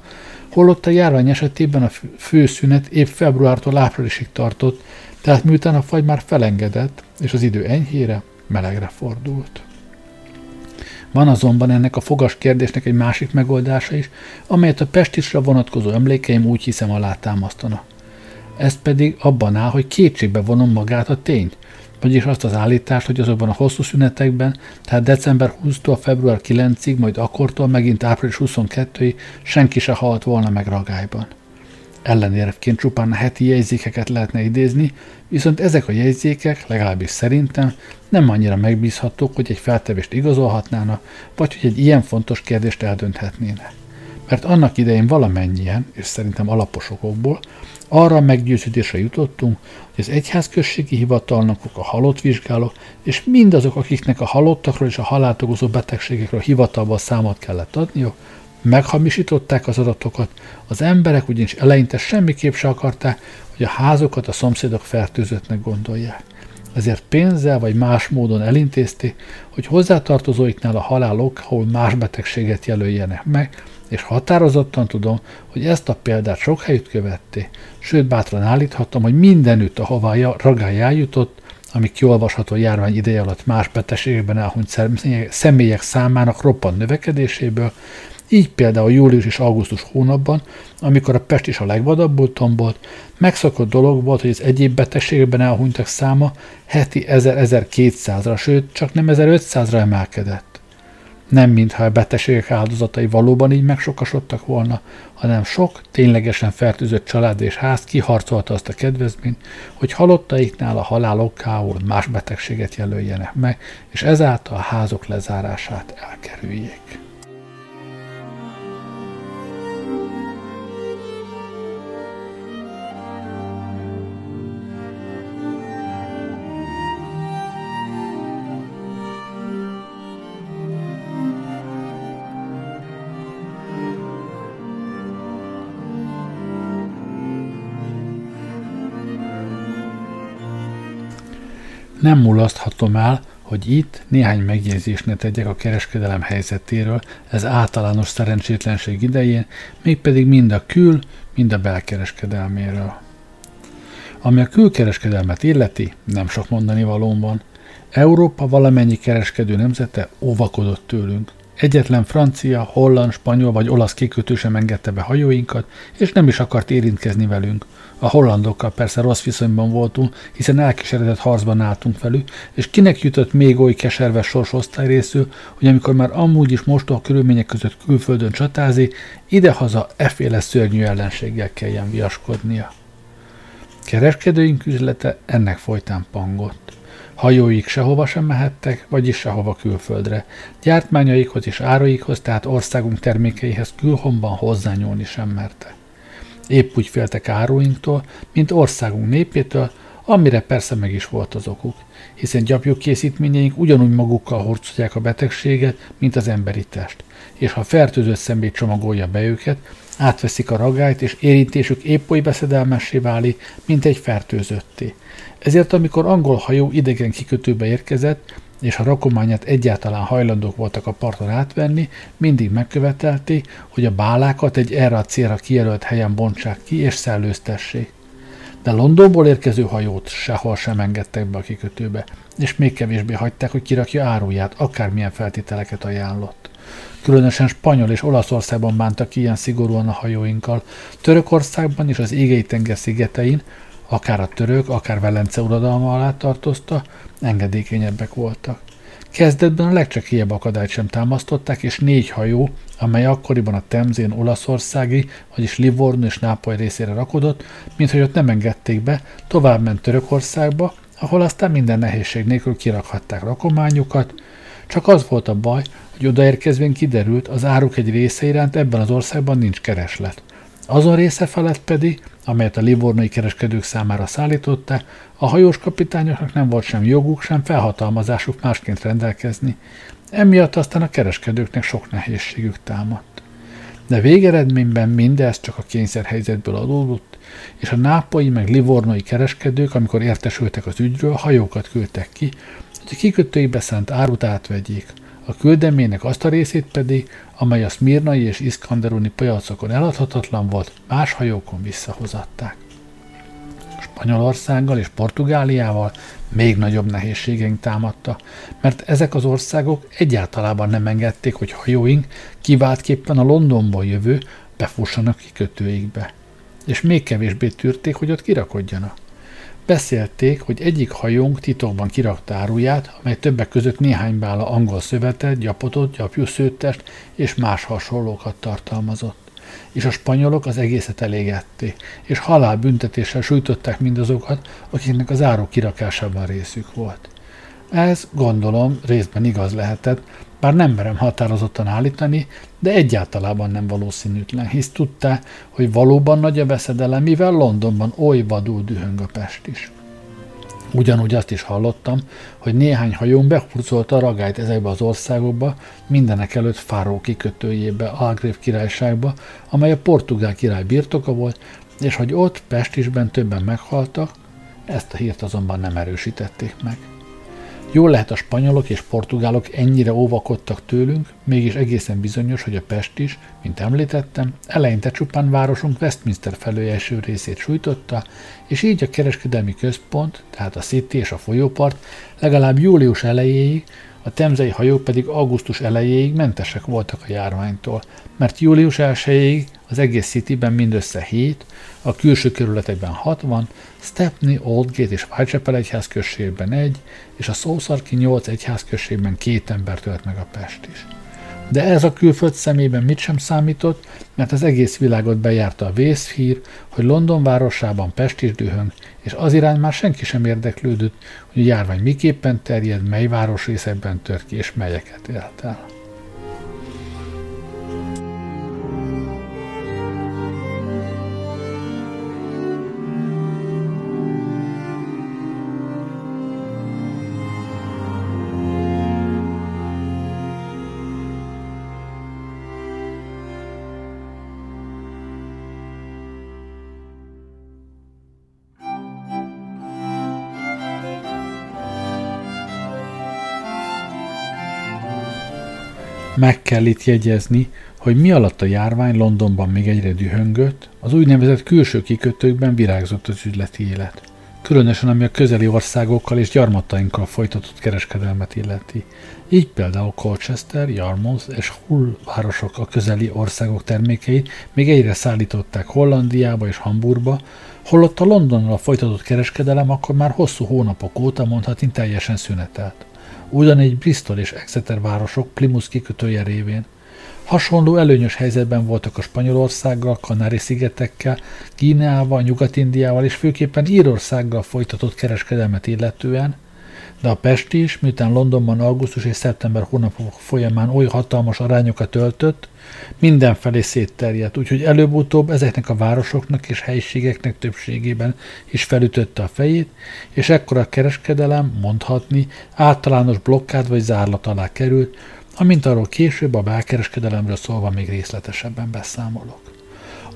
holott a járvány esetében a főszünet épp februártól áprilisig tartott, tehát miután a fagy már felengedett, és az idő enyhére, melegre fordult. Van azonban ennek a fogas kérdésnek egy másik megoldása is, amelyet a pestisra vonatkozó emlékeim úgy hiszem alátámasztana. Ez pedig abban áll, hogy kétségbe vonom magát a tényt, vagyis azt az állítást, hogy azokban a hosszú szünetekben, tehát december 20-tól február 9-ig, majd akkortól megint április 22-ig senki se halt volna meg ragályban. Ellenérvként csupán a heti jegyzékeket lehetne idézni, viszont ezek a jegyzékek, legalábbis szerintem, nem annyira megbízhatók, hogy egy feltevést igazolhatnának, vagy hogy egy ilyen fontos kérdést eldönthetnének. Mert annak idején valamennyien, és szerintem alapos okokból, arra a meggyőződésre jutottunk, hogy az egyházközségi hivatalnokok, a halott vizsgálók, és mindazok, akiknek a halottakról és a haláltogozó betegségekről hivatalban számot kellett adniuk, meghamisították az adatokat, az emberek ugyanis eleinte semmiképp se akarták, hogy a házokat a szomszédok fertőzöttnek gondolják. Ezért pénzzel vagy más módon elintézték, hogy hozzátartozóiknál a halál ahol más betegséget jelöljenek meg, és határozottan tudom, hogy ezt a példát sok helyütt követté, sőt bátran állíthatom, hogy mindenütt, ahová ragály eljutott, ami kiolvasható járvány ideje alatt más betegségekben elhunyt személyek számának roppant növekedéséből, így például július és augusztus hónapban, amikor a Pest is a legvadabbul tombolt, megszokott dolog volt, hogy az egyéb betegségekben elhunytak száma heti 1000-1200-ra, sőt csak nem 1500-ra emelkedett. Nem mintha a betegségek áldozatai valóban így megsokasodtak volna, hanem sok, ténylegesen fertőzött család és ház kiharcolta azt a kedvezményt, hogy halottaiknál a halál okául más betegséget jelöljenek meg, és ezáltal a házok lezárását elkerüljék. Nem mulaszthatom el, hogy itt néhány megjegyzést ne tegyek a kereskedelem helyzetéről, ez általános szerencsétlenség idején, mégpedig mind a kül, mind a belkereskedelméről. Ami a külkereskedelmet illeti, nem sok mondani valóm van. Európa valamennyi kereskedő nemzete óvakodott tőlünk. Egyetlen francia, holland, spanyol vagy olasz kikötő sem engedte be hajóinkat, és nem is akart érintkezni velünk. A hollandokkal persze rossz viszonyban voltunk, hiszen elkeseredett harcban álltunk velük, és kinek jutott még oly keserves sors osztályrészül, hogy amikor már amúgy is a körülmények között külföldön csatázi, idehaza efféle szörnyű ellenséggel kelljen viaskodnia. Kereskedőink üzlete ennek folytán pangott. Hajóik sehova sem mehettek, vagyis sehova külföldre. Gyártmányaikhoz és áraikhoz, tehát országunk termékeihez külhomban hozzányúlni sem mertek. Épp úgy féltek áruinktól, mint országunk népétől, amire persze meg is volt az okuk, hiszen gyapjuk készítményeink ugyanúgy magukkal hordozják a betegséget, mint az emberi test, és ha fertőzött szembét csomagolja be őket, átveszik a ragályt, és érintésük épp oly beszedelmessé válik, mint egy fertőzötté. Ezért amikor angol hajó idegen kikötőbe érkezett, és a rakományát egyáltalán hajlandók voltak a parton átvenni, mindig megkövetelték, hogy a bálákat egy erre a célra kijelölt helyen bontsák ki és szellőztessék. De Londonból érkező hajót sehol sem engedtek be a kikötőbe, és még kevésbé hagyták, hogy kirakja áruját, akármilyen feltételeket ajánlott. Különösen Spanyol és Olaszországban bántak ilyen szigorúan a hajóinkkal, Törökországban és az égei tenger szigetein, akár a török, akár Velence uradalma alá tartozta, engedékenyebbek voltak. Kezdetben a legcsekélyebb akadályt sem támasztották, és négy hajó, amely akkoriban a Temzén olaszországi, vagyis Livorno és Nápoly részére rakodott, mint hogy ott nem engedték be, tovább ment Törökországba, ahol aztán minden nehézség nélkül kirakhatták rakományukat, csak az volt a baj, hogy odaérkezvén kiderült, az áruk egy része iránt ebben az országban nincs kereslet. Azon része felett pedig, amelyet a livornai kereskedők számára szállították, a hajós kapitányoknak nem volt sem joguk, sem felhatalmazásuk másként rendelkezni. Emiatt aztán a kereskedőknek sok nehézségük támadt. De végeredményben mindez csak a kényszerhelyzetből adódott, és a nápolyi meg livornai kereskedők, amikor értesültek az ügyről, hajókat küldtek ki, hogy a kikötői szánt árut átvegyék. A küldeménynek azt a részét pedig, amely a szmirnai és iszkanderuni piacokon eladhatatlan volt, más hajókon visszahozatták. Spanyolországgal és Portugáliával még nagyobb nehézségeink támadta, mert ezek az országok egyáltalában nem engedték, hogy hajóink kiváltképpen a Londonból jövő befussanak kikötőikbe. És még kevésbé tűrték, hogy ott kirakodjanak. Beszélték, hogy egyik hajónk titokban kirakta áruját, amely többek között néhány bála angol szövetet, gyapotot, gyapjuszőttest és más hasonlókat tartalmazott és a spanyolok az egészet elégették, és halálbüntetéssel sújtották mindazokat, akiknek az áru kirakásában részük volt. Ez, gondolom, részben igaz lehetett, bár nem merem határozottan állítani, de egyáltalában nem valószínűtlen, hisz tudta, hogy valóban nagy a veszedelem, mivel Londonban oly vadul dühöng a Pest is. Ugyanúgy azt is hallottam, hogy néhány hajón behurcolta a ragályt ezekbe az országokba, mindenek előtt Fáró kikötőjébe, Algrév királyságba, amely a portugál király birtoka volt, és hogy ott Pestisben többen meghaltak, ezt a hírt azonban nem erősítették meg. Jól lehet a spanyolok és portugálok ennyire óvakodtak tőlünk, mégis egészen bizonyos, hogy a Pest is, mint említettem, eleinte csupán városunk Westminster első részét sújtotta, és így a kereskedelmi központ, tehát a City és a folyópart legalább július elejéig, a temzei hajók pedig augusztus elejéig mentesek voltak a járványtól, mert július 1 az egész Cityben mindössze 7, a külső kerületekben 60, Stepney, Oldgate és Whitechapel egyházközségben egy, és a Szószarki 8 egyházközségben két ember tölt meg a Pest is. De ez a külföld szemében mit sem számított, mert az egész világot bejárta a vészhír, hogy London városában Pest is dühöng, és az irány már senki sem érdeklődött, hogy a járvány miképpen terjed, mely városrészekben tör ki, és melyeket élt el. Meg kell itt jegyezni, hogy mi alatt a járvány Londonban még egyre dühöngött, az úgynevezett külső kikötőkben virágzott az üzleti élet. Különösen ami a közeli országokkal és gyarmatainkkal folytatott kereskedelmet illeti. Így például Colchester, Yarmouth és Hull városok a közeli országok termékeit még egyre szállították Hollandiába és Hamburgba, holott a Londonnal folytatott kereskedelem akkor már hosszú hónapok óta mondhatni teljesen szünetelt ugyanígy Bristol és Exeter városok Plymouth kikötője révén. Hasonló előnyös helyzetben voltak a Spanyolországgal, Kanári-szigetekkel, Gíneával, Nyugat-Indiával és főképpen Írországgal folytatott kereskedelmet illetően, de a Pest is, miután Londonban augusztus és szeptember hónapok folyamán oly hatalmas arányokat öltött, mindenfelé szétterjedt, úgyhogy előbb-utóbb ezeknek a városoknak és helyiségeknek többségében is felütötte a fejét, és ekkor a kereskedelem, mondhatni, általános blokkád vagy zárlat alá került, amint arról később a belkereskedelemről szólva még részletesebben beszámolok.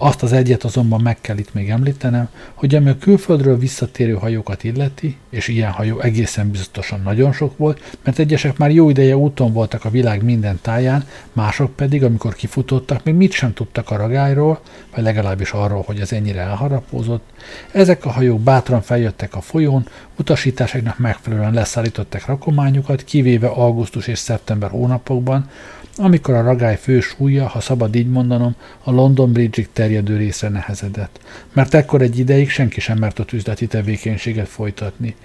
Azt az egyet azonban meg kell itt még említenem, hogy ami a külföldről visszatérő hajókat illeti, és ilyen hajó egészen biztosan nagyon sok volt, mert egyesek már jó ideje úton voltak a világ minden táján, mások pedig, amikor kifutottak, még mit sem tudtak a ragályról, vagy legalábbis arról, hogy ez ennyire elharapózott. Ezek a hajók bátran feljöttek a folyón, utasításoknak megfelelően leszállították rakományokat, kivéve augusztus és szeptember hónapokban, amikor a ragály fő súlya, ha szabad így mondanom, a London Bridge-ig terjedő részre nehezedett, mert ekkor egy ideig senki sem mert ott üzleti tevékenységet folytatni.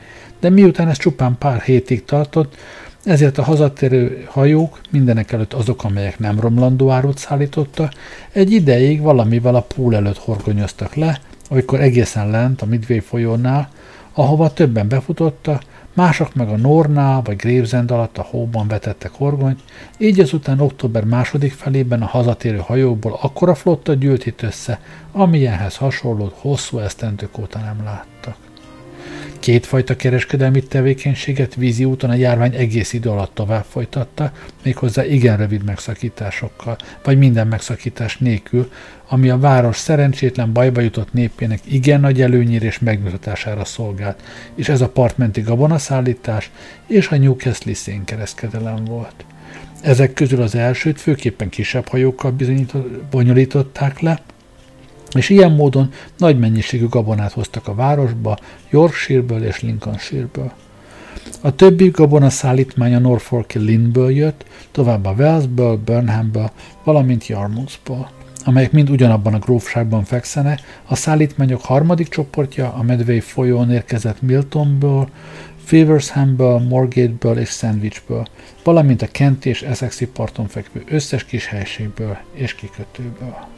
De miután ez csupán pár hétig tartott, ezért a hazatérő hajók, mindenek előtt azok, amelyek nem romlandó árut szállította, egy ideig valamivel a pool előtt horgonyoztak le, amikor egészen lent a Midway folyónál, ahova többen befutotta, mások meg a Nornál vagy Gravesend alatt a hóban vetettek horgonyt, így azután október második felében a hazatérő hajókból akkora flotta gyűlt itt össze, amilyenhez hasonlót hosszú esztendők óta nem láttak. Kétfajta kereskedelmi tevékenységet vízi úton a járvány egész idő alatt tovább folytatta, méghozzá igen rövid megszakításokkal, vagy minden megszakítás nélkül, ami a város szerencsétlen bajba jutott népének igen nagy előnyére és megnyugtatására szolgált, és ez a partmenti gabonaszállítás és a Newcastle szénkereszkedelem volt. Ezek közül az elsőt főképpen kisebb hajókkal bonyolították le, és ilyen módon nagy mennyiségű gabonát hoztak a városba, Yorkshire-ből és Lincolnshire-ből. A többi gabona szállítmány a Norfolki Lindből jött, továbbá Wellsből, Burnhamből, valamint Yarmouthból amelyek mind ugyanabban a grófságban fekszene, a szállítmányok harmadik csoportja a Medway folyón érkezett Miltonból, Fevershamből, Morgateből és Sandwichből, valamint a Kent és Essexi parton fekvő összes kis helységből és kikötőből.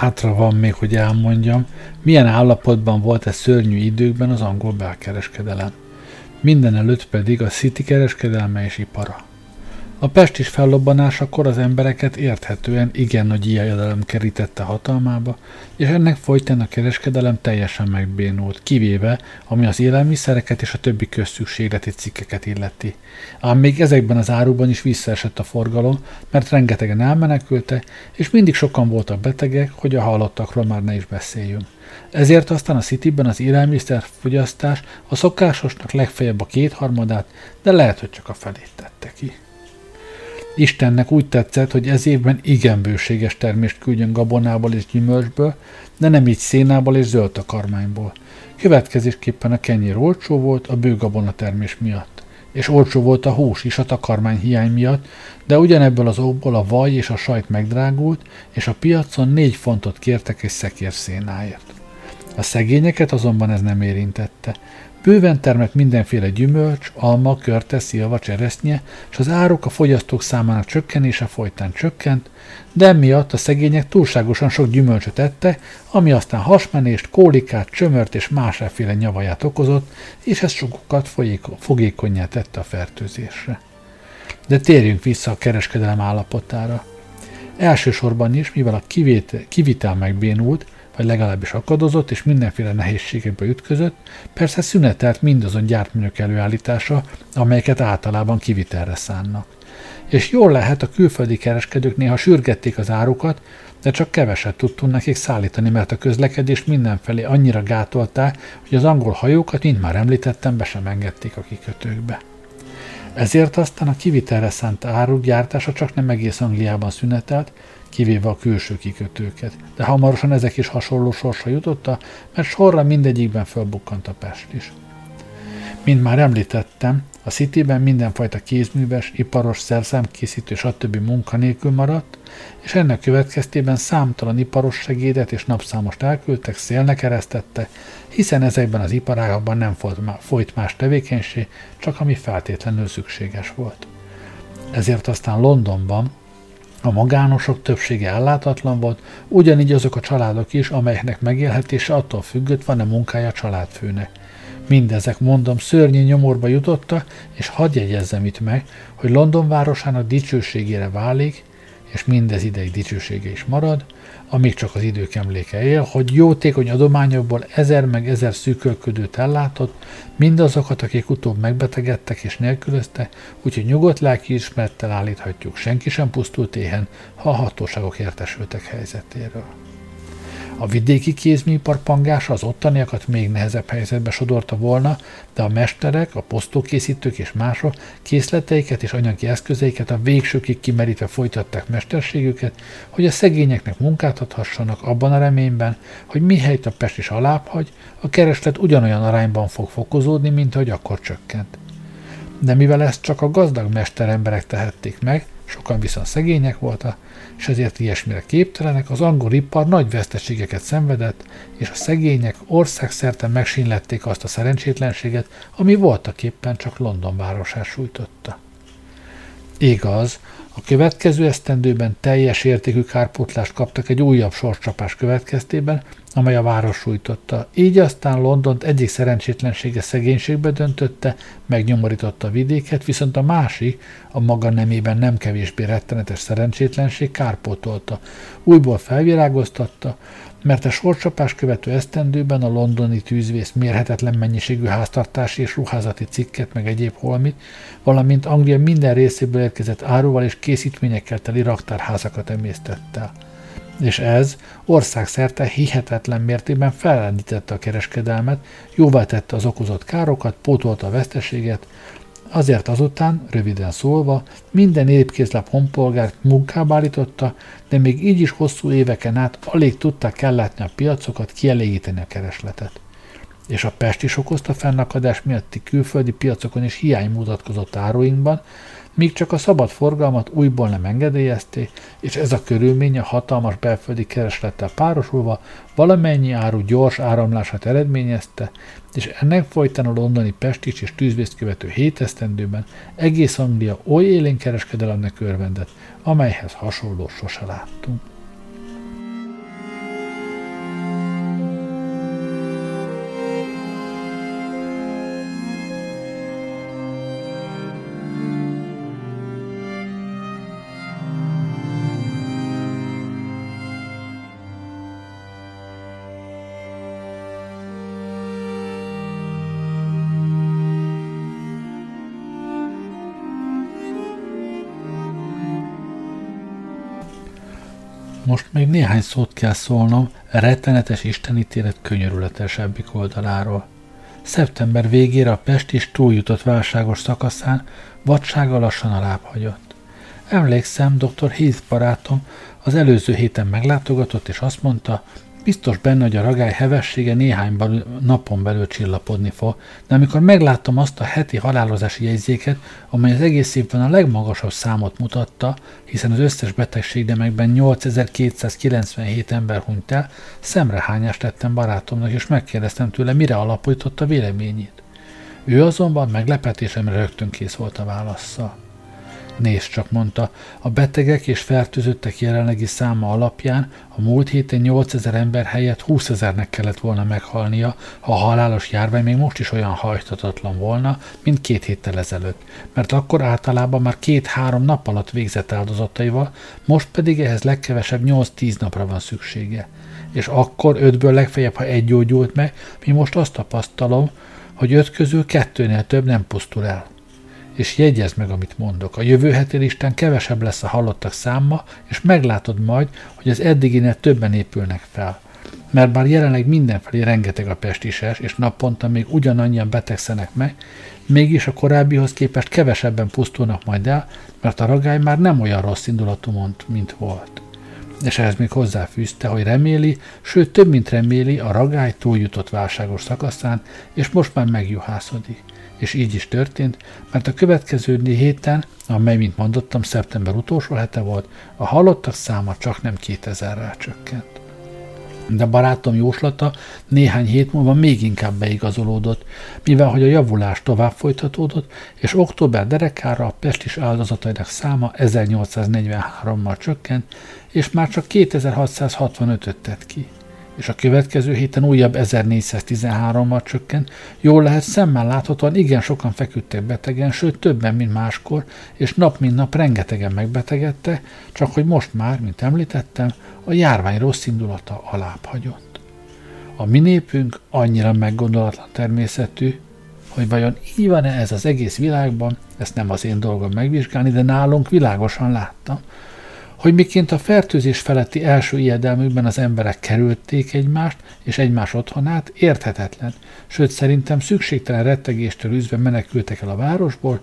Hátra van még, hogy elmondjam, milyen állapotban volt e szörnyű időkben az angol belkereskedelem. Minden előtt pedig a City kereskedelme és ipara. A pestis fellobbanásakor az embereket érthetően igen nagy ijedelem kerítette hatalmába, és ennek folytán a kereskedelem teljesen megbénult, kivéve, ami az élelmiszereket és a többi közszükségleti cikkeket illeti. Ám még ezekben az árukban is visszaesett a forgalom, mert rengetegen elmenekülte, és mindig sokan voltak betegek, hogy a halottakról már ne is beszéljünk. Ezért aztán a Cityben az élelmiszer fogyasztás a szokásosnak legfeljebb a kétharmadát, de lehet, hogy csak a felét tette ki. Istennek úgy tetszett, hogy ez évben igen bőséges termést küldjön gabonából és gyümölcsből, de nem így szénából és zöld takarmányból. Következésképpen a kenyér olcsó volt a bő gabona termés miatt. És olcsó volt a hús is a takarmány hiány miatt, de ugyanebből az okból a vaj és a sajt megdrágult, és a piacon négy fontot kértek egy szekér szénáért. A szegényeket azonban ez nem érintette. Bőven termett mindenféle gyümölcs, alma, körte, szilva, cseresznye, és az áruk a fogyasztók számának csökkenése folytán csökkent, de emiatt a szegények túlságosan sok gyümölcsöt ettek, ami aztán hasmenést, kólikát, csömört és másféle nyavaját okozott, és ez sokukat fogékonyá tette a fertőzésre. De térjünk vissza a kereskedelem állapotára. Elsősorban is, mivel a kivitel megbénult, vagy legalábbis akadozott, és mindenféle nehézségekbe ütközött, persze szünetelt mindazon gyártmányok előállítása, amelyeket általában kivitelre szánnak. És jól lehet, a külföldi kereskedők néha sürgették az árukat, de csak keveset tudtunk nekik szállítani, mert a közlekedést mindenfelé annyira gátolták, hogy az angol hajókat, mint már említettem, be sem engedték a kikötőkbe. Ezért aztán a kivitelre szánt áruk gyártása csak nem egész Angliában szünetelt, kivéve a külső kikötőket. De hamarosan ezek is hasonló sorsra jutotta, mert sorra mindegyikben fölbukkant a Pest is. Mint már említettem, a Cityben mindenfajta kézműves, iparos, szerszámkészítő, stb. munkanélkül maradt, és ennek következtében számtalan iparos segédet és napszámost elküldtek, szélnek eresztette, hiszen ezekben az iparágakban nem folyt más tevékenység, csak ami feltétlenül szükséges volt. Ezért aztán Londonban a magánosok többsége ellátatlan volt, ugyanígy azok a családok is, amelyeknek megélhetése attól függött, van-e munkája a családfőnek. Mindezek, mondom, szörnyű nyomorba jutotta, és hadd jegyezzem itt meg, hogy London városának dicsőségére válik, és mindez ideig dicsősége is marad, amíg csak az idők emléke él, hogy jótékony adományokból ezer meg ezer szűkölködőt ellátott, mindazokat, akik utóbb megbetegedtek és nélkülözte, úgyhogy nyugodt lelki ismerettel állíthatjuk, senki sem pusztult éhen, ha a hatóságok értesültek helyzetéről. A vidéki kézműipar pangása az ottaniakat még nehezebb helyzetbe sodorta volna, de a mesterek, a posztókészítők és mások készleteiket és anyagi eszközeiket a végsőkig kimerítve folytatták mesterségüket, hogy a szegényeknek munkát adhassanak abban a reményben, hogy mihelyt a Pest is alábbhagy, a kereslet ugyanolyan arányban fog fokozódni, mint ahogy akkor csökkent. De mivel ezt csak a gazdag mesteremberek tehették meg, sokan viszont szegények voltak, és ezért ilyesmire képtelenek, az angol ipar nagy veszteségeket szenvedett, és a szegények országszerte megsínlették azt a szerencsétlenséget, ami voltak éppen csak London városát sújtotta. Igaz, a következő esztendőben teljes értékű kárpótlást kaptak egy újabb sorscsapás következtében, amely a város sújtotta. Így aztán Londont egyik szerencsétlensége szegénységbe döntötte, megnyomorította a vidéket, viszont a másik, a maga nemében nem kevésbé rettenetes szerencsétlenség kárpótolta, újból felvirágoztatta, mert a sorcsapás követő esztendőben a londoni tűzvész mérhetetlen mennyiségű háztartási és ruházati cikket, meg egyéb holmit, valamint Anglia minden részéből érkezett áruval és készítményekkel teli raktárházakat emésztette el. És ez országszerte hihetetlen mértékben fellendítette a kereskedelmet, jóvá tette az okozott károkat, pótolta a veszteséget, Azért azután, röviden szólva, minden épkézlap honpolgárt munkába állította, de még így is hosszú éveken át alig tudták ellátni a piacokat, kielégíteni a keresletet. És a Pest is okozta fennakadás miatti külföldi piacokon is hiány mutatkozott áruinkban, míg csak a szabad forgalmat újból nem engedélyezték, és ez a körülmény a hatalmas belföldi kereslettel párosulva valamennyi áru gyors áramlását eredményezte, és ennek folytán a londoni Pestis és tűzvészt követő hét esztendőben egész Anglia oly élén kereskedelemnek örvendett, amelyhez hasonló sose láttunk. Most még néhány szót kell szólnom rettenetes istenítélet könyörületesebbik oldaláról. Szeptember végére a Pest is túljutott válságos szakaszán, vadsága lassan alábbhagyott. Emlékszem, dr. Heath barátom az előző héten meglátogatott, és azt mondta, Biztos benne, hogy a ragály hevessége néhány belül, napon belül csillapodni fog, de amikor megláttam azt a heti halálozási jegyzéket, amely az egész évben a legmagasabb számot mutatta, hiszen az összes betegségdemekben 8297 ember hunyt el, szemrehányást tettem barátomnak, és megkérdeztem tőle, mire alapította véleményét. Ő azonban meglepetésemre rögtön kész volt a válaszsal. Nézd csak, mondta, a betegek és fertőzöttek jelenlegi száma alapján a múlt héten 8000 ember helyett 20 ezernek kellett volna meghalnia, ha a halálos járvány még most is olyan hajtatatlan volna, mint két héttel ezelőtt, mert akkor általában már két-három nap alatt végzett áldozataival, most pedig ehhez legkevesebb 8-10 napra van szüksége. És akkor ötből legfeljebb, ha egy gyógyult meg, mi most azt tapasztalom, hogy öt közül kettőnél több nem pusztul el és jegyezd meg, amit mondok. A jövő heti listán kevesebb lesz a halottak száma, és meglátod majd, hogy az eddiginél többen épülnek fel. Mert bár jelenleg mindenfelé rengeteg a pestises, és naponta még ugyanannyian betegszenek meg, mégis a korábbihoz képest kevesebben pusztulnak majd el, mert a ragály már nem olyan rossz indulatú mond, mint volt. És ehhez még hozzáfűzte, hogy reméli, sőt több mint reméli, a ragály túljutott válságos szakaszán, és most már megjuhászodik és így is történt, mert a következő héten, amely, mint mondottam, szeptember utolsó hete volt, a halottak száma csak nem 2000-rel csökkent. De barátom jóslata néhány hét múlva még inkább beigazolódott, mivel hogy a javulás tovább folytatódott, és október derekára a pestis áldozatainak száma 1843-mal csökkent, és már csak 2665-öt tett ki és a következő héten újabb 1413-mal csökkent, jól lehet szemmel láthatóan igen sokan feküdtek betegen, sőt többen, mint máskor, és nap mint nap rengetegen megbetegedte, csak hogy most már, mint említettem, a járvány rossz indulata alább hagyott. A mi népünk annyira meggondolatlan természetű, hogy vajon így van-e ez az egész világban, ezt nem az én dolgom megvizsgálni, de nálunk világosan láttam, hogy miként a fertőzés feletti első ijedelmükben az emberek kerülték egymást és egymás otthonát, érthetetlen, sőt szerintem szükségtelen rettegéstől üzve menekültek el a városból,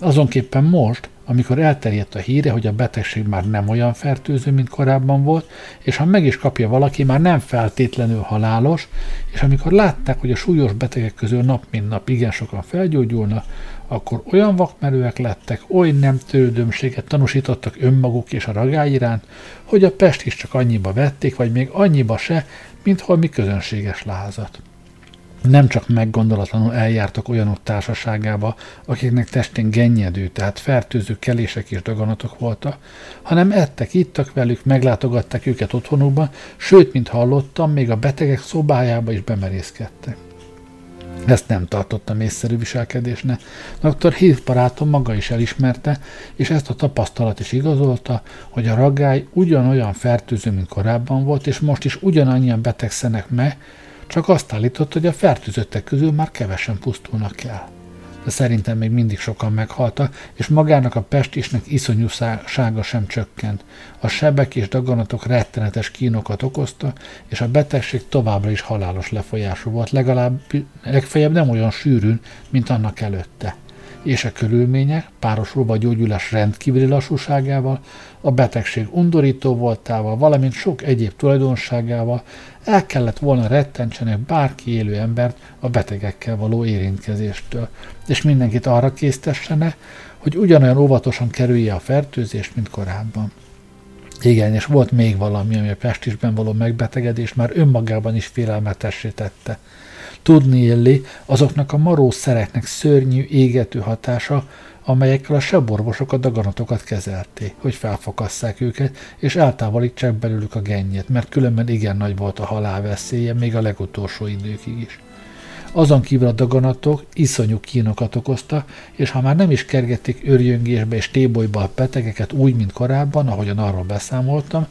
azonképpen most, amikor elterjedt a híre, hogy a betegség már nem olyan fertőző, mint korábban volt, és ha meg is kapja valaki, már nem feltétlenül halálos, és amikor látták, hogy a súlyos betegek közül nap mint nap igen sokan felgyógyulnak, akkor olyan vakmerőek lettek, oly nem törődömséget tanúsítottak önmaguk és a ragály iránt, hogy a Pest is csak annyiba vették, vagy még annyiba se, mint holmi közönséges lázat. Nem csak meggondolatlanul eljártak olyanok társaságába, akiknek testén gennyedő, tehát fertőző kelések és daganatok voltak, hanem ettek, ittak velük, meglátogatták őket otthonukban, sőt, mint hallottam, még a betegek szobájába is bemerészkedtek. Ezt nem tartottam észszerű viselkedésnek. Dr. Heath barátom maga is elismerte, és ezt a tapasztalat is igazolta, hogy a ragály ugyanolyan fertőző, mint korábban volt, és most is ugyanannyian betegszenek meg, csak azt állított, hogy a fertőzöttek közül már kevesen pusztulnak el de szerintem még mindig sokan meghaltak, és magának a pestisnek iszonyúsága sem csökkent. A sebek és daganatok rettenetes kínokat okozta, és a betegség továbbra is halálos lefolyású volt, legalább legfeljebb nem olyan sűrűn, mint annak előtte és a körülmények, párosulva a gyógyulás rendkívüli lassúságával, a betegség undorító voltával, valamint sok egyéb tulajdonságával el kellett volna rettentsenek bárki élő embert a betegekkel való érintkezéstől, és mindenkit arra késztessene, hogy ugyanolyan óvatosan kerülje a fertőzést, mint korábban. Igen, és volt még valami, ami a pestisben való megbetegedés már önmagában is félelmetessé tette – Tudni illi azoknak a maró szereknek szörnyű, égető hatása, amelyekkel a seborvosok a daganatokat kezelték, hogy felfokasszák őket, és eltávolítsák belőlük a gennyet, mert különben igen nagy volt a halál veszélye, még a legutolsó időkig is. Azon kívül a daganatok iszonyú kínokat okozta, és ha már nem is kergették örjöngésbe és tébolyba a betegeket úgy, mint korábban, ahogyan arról beszámoltam,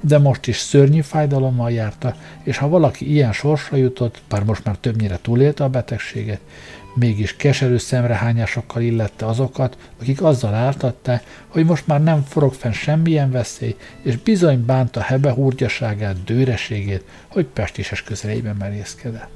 de most is szörnyű fájdalommal járta, és ha valaki ilyen sorsra jutott, bár most már többnyire túlélte a betegséget, mégis keserű szemrehányásokkal illette azokat, akik azzal áltatták, hogy most már nem forog fenn semmilyen veszély, és bizony bánta hebe húrgyaságát, dőreségét, hogy pestises közeleiben merészkedett.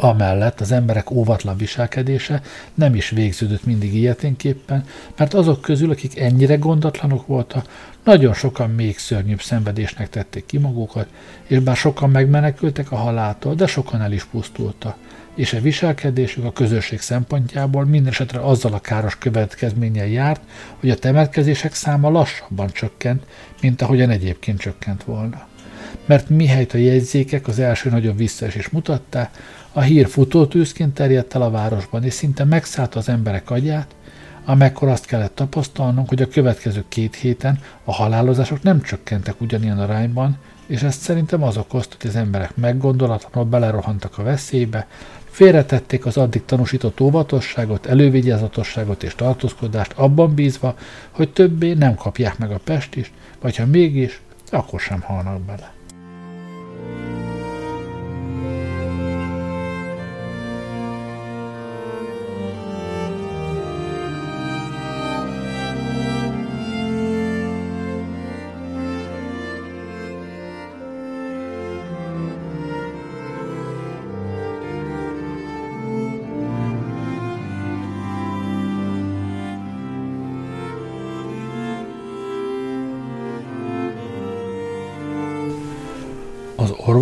Amellett az emberek óvatlan viselkedése nem is végződött mindig ilyeténképpen, mert azok közül, akik ennyire gondatlanok voltak, nagyon sokan még szörnyűbb szenvedésnek tették ki magukat, és bár sokan megmenekültek a haláltól, de sokan el is pusztultak, és a viselkedésük a közösség szempontjából mindesetre azzal a káros következménnyel járt, hogy a temetkezések száma lassabban csökkent, mint ahogyan egyébként csökkent volna. Mert mihelyt a jegyzékek az első nagyobb visszaesés mutatták, a hír futótűzként terjedt el a városban, és szinte megszállta az emberek agyát, amekkor azt kellett tapasztalnunk, hogy a következő két héten a halálozások nem csökkentek ugyanilyen arányban, és ezt szerintem az okozta, hogy az emberek meggondolatlanul belerohantak a veszélybe, félretették az addig tanúsított óvatosságot, elővigyázatosságot és tartózkodást abban bízva, hogy többé nem kapják meg a pestist, vagy ha mégis, akkor sem halnak bele.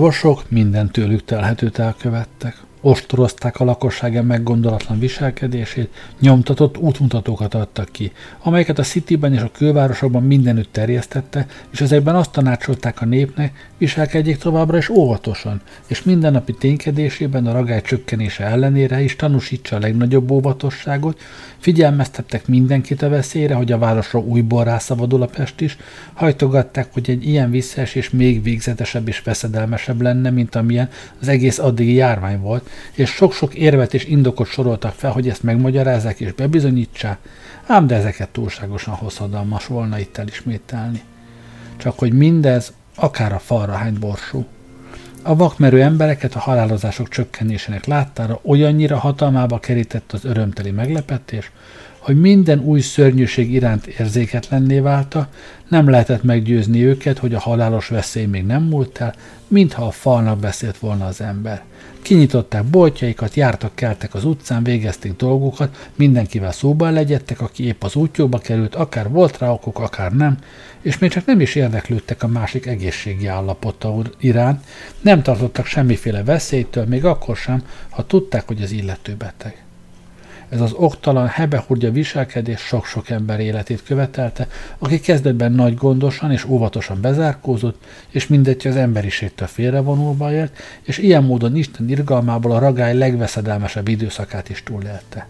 Orvosok minden tőlük telhetőt elkövettek ostorozták a lakosság meggondolatlan viselkedését, nyomtatott útmutatókat adtak ki, amelyeket a Cityben és a külvárosokban mindenütt terjesztette, és ezekben azt tanácsolták a népnek, viselkedjék továbbra is óvatosan, és mindennapi ténykedésében a ragály csökkenése ellenére is tanúsítsa a legnagyobb óvatosságot, figyelmeztettek mindenkit a veszélyre, hogy a városra újból rászabadul a Pest is, hajtogatták, hogy egy ilyen visszaesés még végzetesebb és veszedelmesebb lenne, mint amilyen az egész addigi járvány volt, és sok-sok érvet és indokot soroltak fel, hogy ezt megmagyarázzák és bebizonyítsák, ám de ezeket túlságosan hosszadalmas volna itt elismételni. Csak hogy mindez akár a falra hány borsú. A vakmerő embereket a halálozások csökkenésének láttára olyannyira hatalmába kerített az örömteli meglepetés, hogy minden új szörnyűség iránt érzéketlenné válta, nem lehetett meggyőzni őket, hogy a halálos veszély még nem múlt el, mintha a falnak beszélt volna az ember. Kinyitották boltjaikat, jártak, keltek az utcán, végezték dolgokat, mindenkivel szóban legyettek, aki épp az útjóba került, akár volt rá okok, akár nem, és még csak nem is érdeklődtek a másik egészségi állapota iránt, nem tartottak semmiféle veszélytől, még akkor sem, ha tudták, hogy az illető beteg. Ez az oktalan, hebehurgya viselkedés sok-sok ember életét követelte, aki kezdetben nagy gondosan és óvatosan bezárkózott, és mindegy az emberiségtől félrevonulva élt, és ilyen módon Isten irgalmából a ragály legveszedelmesebb időszakát is túlélte.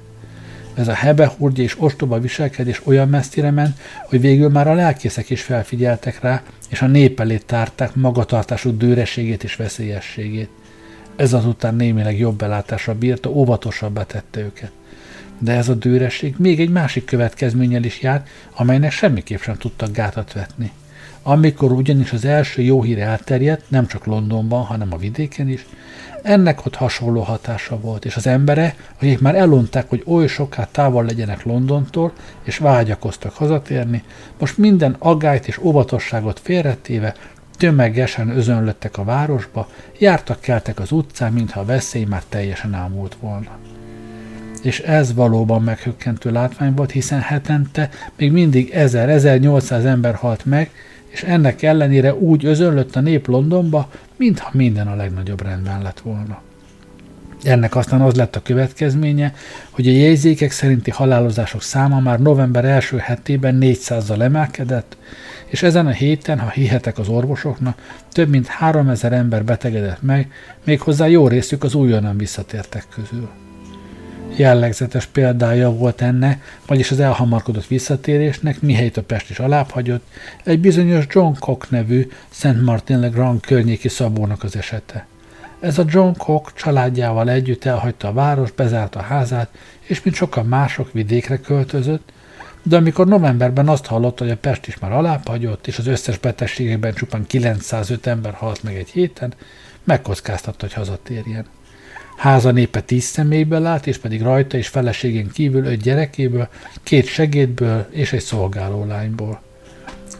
Ez a hebehurgya és ostoba viselkedés olyan messzire ment, hogy végül már a lelkészek is felfigyeltek rá, és a nép elé tárták magatartásuk dőreségét és veszélyességét. Ez azután némileg jobb belátásra bírta, óvatosabbá tette őket. De ez a dőresség még egy másik következménnyel is jár, amelynek semmiképp sem tudtak gátat vetni. Amikor ugyanis az első jó hír elterjedt, nem csak Londonban, hanem a vidéken is, ennek ott hasonló hatása volt, és az embere, akik már elunták, hogy oly soká távol legyenek Londontól, és vágyakoztak hazatérni, most minden aggályt és óvatosságot félretéve tömegesen özönlöttek a városba, jártak keltek az utcán, mintha a veszély már teljesen ámult volna. És ez valóban meghökkentő látvány volt, hiszen hetente még mindig 1000-1800 ember halt meg, és ennek ellenére úgy özönlött a nép Londonba, mintha minden a legnagyobb rendben lett volna. Ennek aztán az lett a következménye, hogy a jegyzékek szerinti halálozások száma már november első hetében 400-zal emelkedett, és ezen a héten, ha hihetek az orvosoknak, több mint 3000 ember betegedett meg, méghozzá jó részük az újonnan visszatértek közül. Jellegzetes példája volt enne, vagyis az elhamarkodott visszatérésnek, mihelyt a Pest is alábbhagyott, egy bizonyos John Cock nevű Szent Martin le Grand környéki szabónak az esete. Ez a John Cock családjával együtt elhagyta a város, bezárta a házát, és mint sokan mások vidékre költözött, de amikor novemberben azt hallotta, hogy a Pest is már alábbhagyott, és az összes betegségekben csupán 905 ember halt meg egy héten, megkockáztatta, hogy hazatérjen. Háza népe tíz személyből állt, és pedig rajta és feleségén kívül öt gyerekéből, két segédből és egy szolgálólányból.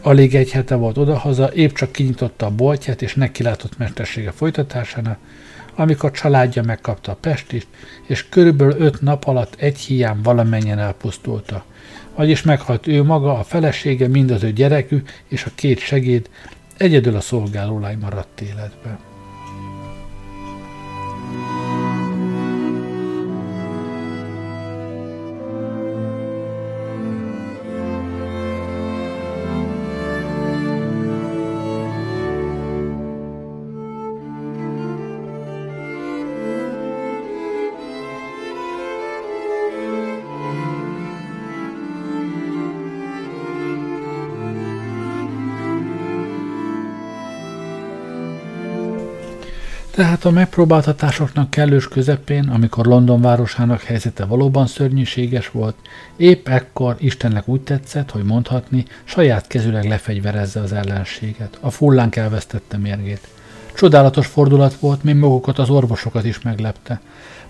Alig egy hete volt odahaza, épp csak kinyitotta a boltját és nekilátott mestersége folytatásának, amikor családja megkapta a Pestist, és körülbelül öt nap alatt egy hiány valamennyien elpusztulta. Vagyis meghalt ő maga, a felesége, mind az ő gyerekük és a két segéd, egyedül a szolgálólány maradt életben. Tehát a megpróbáltatásoknak kellős közepén, amikor London városának helyzete valóban szörnyűséges volt, épp ekkor Istennek úgy tetszett, hogy mondhatni, saját kezüleg lefegyverezze az ellenséget. A fullánk elvesztette mérgét. Csodálatos fordulat volt, még magukat az orvosokat is meglepte.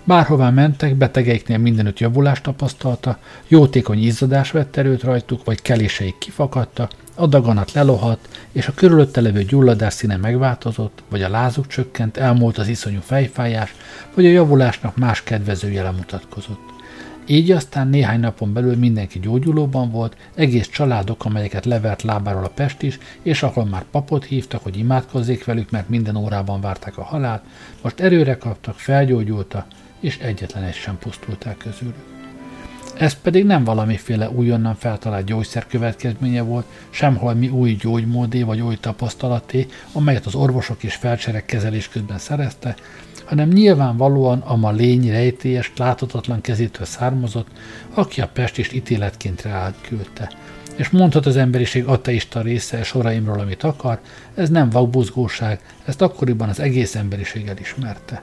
Bárhová mentek, betegeiknél mindenütt javulást tapasztalta, jótékony izzadás vett erőt rajtuk, vagy keléseik kifakadtak, a daganat lelohadt, és a körülötte levő gyulladás színe megváltozott, vagy a lázuk csökkent, elmúlt az iszonyú fejfájás, vagy a javulásnak más kedvező jele mutatkozott. Így aztán néhány napon belül mindenki gyógyulóban volt, egész családok, amelyeket levert lábáról a Pest is, és ahol már papot hívtak, hogy imádkozzék velük, mert minden órában várták a halált, most erőre kaptak, felgyógyultak, és egyetlen egy sem pusztult el közülük. Ez pedig nem valamiféle újonnan feltalált gyógyszer következménye volt, semhol mi új gyógymódé vagy új tapasztalaté, amelyet az orvosok és felcserek kezelés közben szerezte, hanem nyilvánvalóan a ma lény rejtélyes, láthatatlan kezétől származott, aki a Pestist ítéletként rád küldte. És mondhat az emberiség ateista része soraimról, amit akar, ez nem vakbuzgóság, ezt akkoriban az egész emberiség elismerte.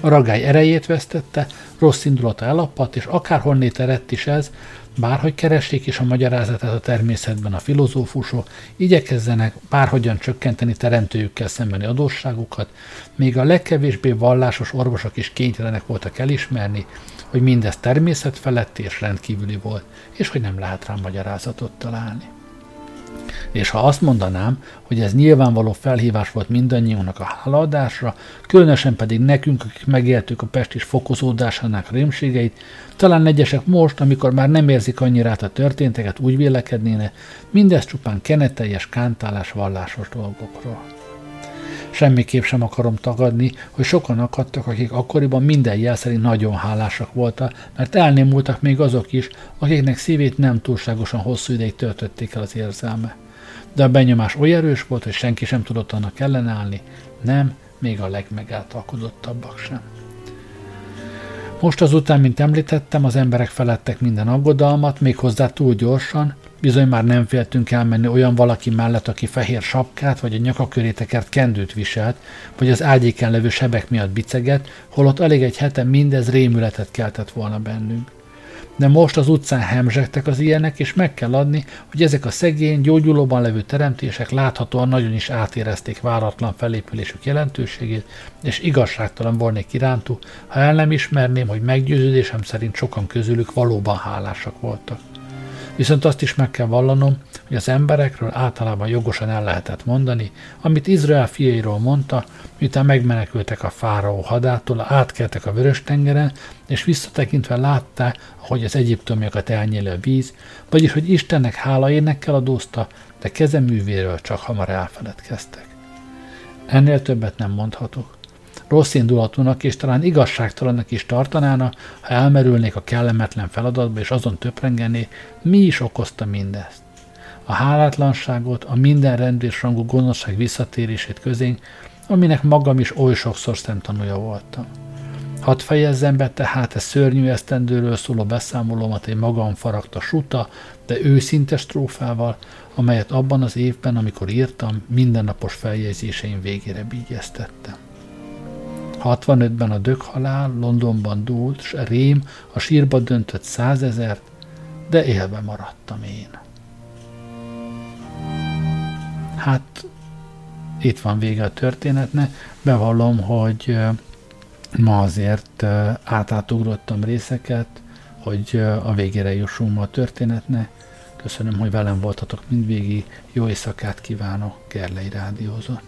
A ragály erejét vesztette, rossz indulata elapadt, és akárhonnét eredt is ez, bárhogy keressék is a magyarázatát a természetben a filozófusok, igyekezzenek bárhogyan csökkenteni teremtőjükkel szembeni adósságukat, még a legkevésbé vallásos orvosok is kénytelenek voltak elismerni, hogy mindez természet feletti és rendkívüli volt, és hogy nem lehet rá magyarázatot találni. És ha azt mondanám, hogy ez nyilvánvaló felhívás volt mindannyiunknak a hálaadásra, különösen pedig nekünk, akik megéltük a pestis fokozódásának rémségeit, talán egyesek most, amikor már nem érzik annyira át a történteket, úgy vélekednéne, mindez csupán keneteljes kántálás vallásos dolgokról. Semmiképp sem akarom tagadni, hogy sokan akadtak, akik akkoriban minden jel szerint nagyon hálásak voltak, mert elnémultak még azok is, akiknek szívét nem túlságosan hosszú ideig töltötték el az érzelme. De a benyomás oly erős volt, hogy senki sem tudott annak ellenállni, nem, még a legmegáltalkodottabbak sem. Most azután, mint említettem, az emberek felettek minden aggodalmat, méghozzá túl gyorsan, Bizony már nem féltünk elmenni olyan valaki mellett, aki fehér sapkát, vagy a tekert kendőt viselt, vagy az ágyéken levő sebek miatt biceget, holott alig egy hete mindez rémületet keltett volna bennünk de most az utcán hemzsegtek az ilyenek, és meg kell adni, hogy ezek a szegény, gyógyulóban levő teremtések láthatóan nagyon is átérezték váratlan felépülésük jelentőségét, és igazságtalan volnék irántuk, ha el nem ismerném, hogy meggyőződésem szerint sokan közülük valóban hálásak voltak. Viszont azt is meg kell vallanom, hogy az emberekről általában jogosan el lehetett mondani, amit Izrael fiairól mondta, miután megmenekültek a fáraó hadától, átkeltek a Vörös-tengeren, és visszatekintve látta, hogy az egyiptomiakat elnyéli a víz, vagyis hogy Istennek hála énekkel adózta, de kezeművéről csak hamar elfeledkeztek. Ennél többet nem mondhatok rossz indulatúnak és talán igazságtalannak is tartanána, ha elmerülnék a kellemetlen feladatba és azon töprengené, mi is okozta mindezt. A hálátlanságot, a minden rendű és rangú gonoszság visszatérését közénk, aminek magam is oly sokszor szemtanúja voltam. Hadd fejezzem be tehát e szörnyű esztendőről szóló beszámolómat egy magam faragta suta, de őszinte strófával, amelyet abban az évben, amikor írtam, mindennapos feljegyzéseim végére bígyeztettem. 65-ben a döghalál Londonban dúlt, s rém a sírba döntött százezert, de élve maradtam én. Hát itt van vége a történetnek. Bevallom, hogy ma azért átátugrottam részeket, hogy a végére jussunk ma a történetnek. Köszönöm, hogy velem voltatok mindvégig. Jó éjszakát kívánok, Gerlei Rádiózott.